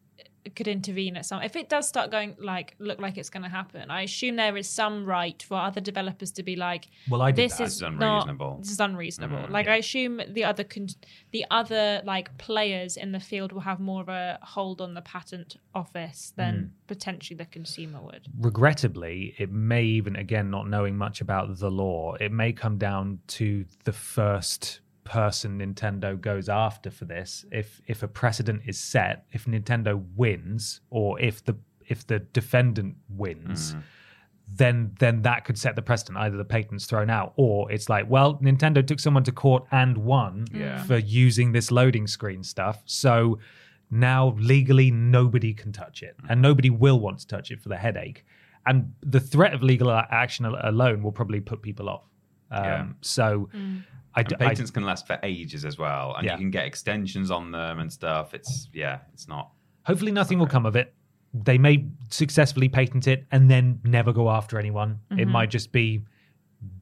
[SPEAKER 3] could intervene at some if it does start going like look like it's going to happen i assume there is some right for other developers to be like
[SPEAKER 1] Well, I
[SPEAKER 3] this
[SPEAKER 1] that.
[SPEAKER 3] is
[SPEAKER 2] That's
[SPEAKER 3] not
[SPEAKER 2] unreasonable.
[SPEAKER 3] this is unreasonable like i assume the other con- the other like players in the field will have more of a hold on the patent office than
[SPEAKER 1] Mm.
[SPEAKER 3] potentially the consumer would
[SPEAKER 1] regrettably, it may even, again, not knowing much about the law, it may come down to the first person Nintendo goes after for this. If if a precedent is set, if Nintendo wins, or if the if the defendant wins, then then that could set the precedent. Either the patent's thrown out, or it's like, well, Nintendo took someone to court and won
[SPEAKER 2] Yeah.
[SPEAKER 1] for using this loading screen stuff. So now legally nobody can touch it, and nobody will want to touch it for the headache. And the threat of legal action alone will probably put people off. Um,
[SPEAKER 2] Yeah.
[SPEAKER 1] So I,
[SPEAKER 2] And
[SPEAKER 1] d- I-
[SPEAKER 2] patents can last for ages as well, and
[SPEAKER 1] Yeah.
[SPEAKER 2] you can get extensions on them and stuff. It's yeah, it's not.
[SPEAKER 1] hopefully nothing will come of it. They may successfully patent it and then never go after anyone. It mm-hmm. might just be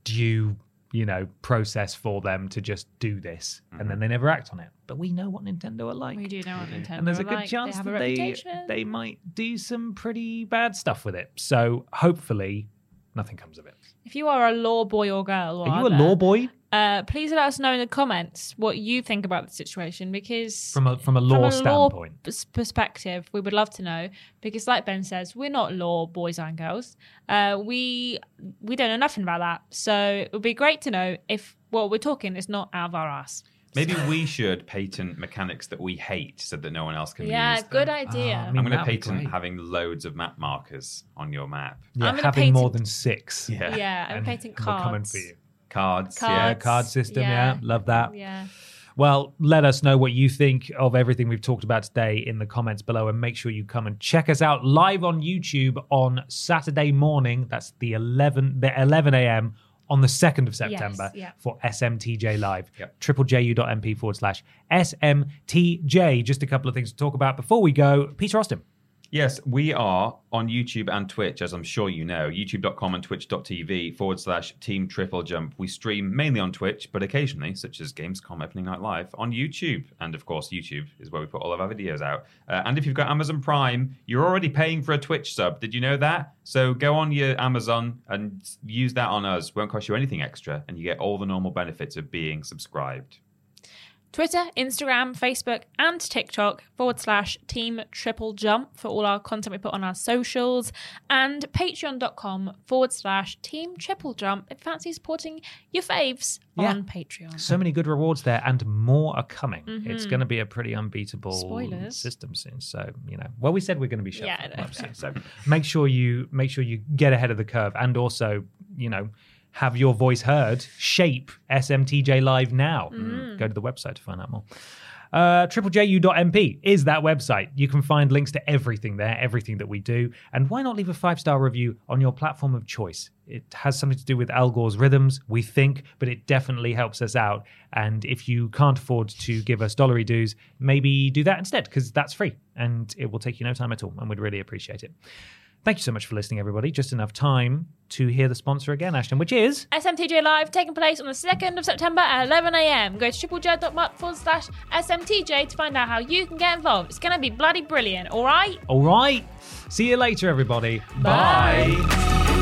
[SPEAKER 1] due, you know, process for them to just do this, and then mm-hmm. they never act on it. But we know what Nintendo are like.
[SPEAKER 3] we do know what nintendo are like.
[SPEAKER 1] and there's a good
[SPEAKER 3] like.
[SPEAKER 1] chance
[SPEAKER 3] they
[SPEAKER 1] that they they might do some pretty bad stuff with it. So hopefully nothing comes of it.
[SPEAKER 3] if you are a law boy or girl or
[SPEAKER 1] Are you a
[SPEAKER 3] other,
[SPEAKER 1] law boy
[SPEAKER 3] uh, please let us know in the comments what you think about the situation because
[SPEAKER 1] from a from a law standpoint?
[SPEAKER 3] pers- perspective, we would love to know because, like Ben says, we're not law boys and girls. Uh, we we don't know nothing about that, so it would be great to know if what we're talking is not out of our ass.
[SPEAKER 2] Maybe we should patent mechanics that we hate so that no one else can
[SPEAKER 3] yeah,
[SPEAKER 2] use them.
[SPEAKER 3] good idea.
[SPEAKER 1] I
[SPEAKER 2] I'm
[SPEAKER 1] mean,
[SPEAKER 2] going to patent having loads of map markers on your map.
[SPEAKER 1] Yeah,
[SPEAKER 3] I'm gonna
[SPEAKER 1] having more than six.
[SPEAKER 2] Yeah.
[SPEAKER 3] yeah, I'm
[SPEAKER 1] And
[SPEAKER 3] painting
[SPEAKER 1] we're coming
[SPEAKER 3] cards.
[SPEAKER 1] for you.
[SPEAKER 2] Cards.
[SPEAKER 1] Yeah, card system. Yeah.
[SPEAKER 3] yeah.
[SPEAKER 1] love that.
[SPEAKER 3] Yeah.
[SPEAKER 1] Well, let us know what you think of everything we've talked about today in the comments below, and make sure you come and check us out live on YouTube on Saturday morning. That's the 11 the 11 a.m. on the 2nd of September
[SPEAKER 3] yeah.
[SPEAKER 1] for SMTJ Live.
[SPEAKER 2] Yep.
[SPEAKER 1] triplejU.mp forward slash SMTJ. Just a couple of things to talk about before we go. Peter Austin.
[SPEAKER 2] Yes, we are on YouTube and Twitch, as I'm sure you know. YouTube.com and Twitch.tv forward slash Team Triple Jump. We stream mainly on Twitch, but occasionally, such as Gamescom Opening Night Live, on YouTube. And of course, YouTube is where we put all of our videos out. Uh, and if you've got Amazon Prime, you're already paying for a Twitch sub. Did you know that? So go on your Amazon and use that on us. Won't cost you anything extra, and you get all the normal benefits of being subscribed.
[SPEAKER 3] Twitter, Instagram, Facebook, and TikTok forward slash Team Triple Jump for all our content we put on our socials, and patreon.com forward slash Team Triple Jump if fancy supporting your faves
[SPEAKER 1] Yeah.
[SPEAKER 3] on Patreon.
[SPEAKER 1] So many good rewards there, and more are coming. It's mm-hmm. going to be a pretty unbeatable
[SPEAKER 3] Spoilers.
[SPEAKER 1] system soon. So you know, well, we said we're going to be shelving
[SPEAKER 3] Yeah,
[SPEAKER 1] up soon. So make sure you make sure you get ahead of the curve, and also you know have your voice heard. Shape SMTJ Live now. Go to the website to find out more. Uh, triplejU.mp is that website. You can find links to everything there, everything that we do. And why not leave a five star review on your platform of choice? It has something to do with Al Gore's rhythms, we think, but it definitely helps us out. And if you can't afford to give us dollary dues, maybe do that instead, because that's free and it will take you no time at all. And we'd really appreciate it. Thank you so much for listening, everybody. Just enough time to hear the sponsor again, Ashton, which is.
[SPEAKER 3] SMTJ Live taking place on the 2nd of September at 11am. Go to tripleju.mp forward slash SMTJ to find out how you can get involved. It's going to be bloody brilliant, all right?
[SPEAKER 1] All right. See you later, everybody.
[SPEAKER 3] Bye.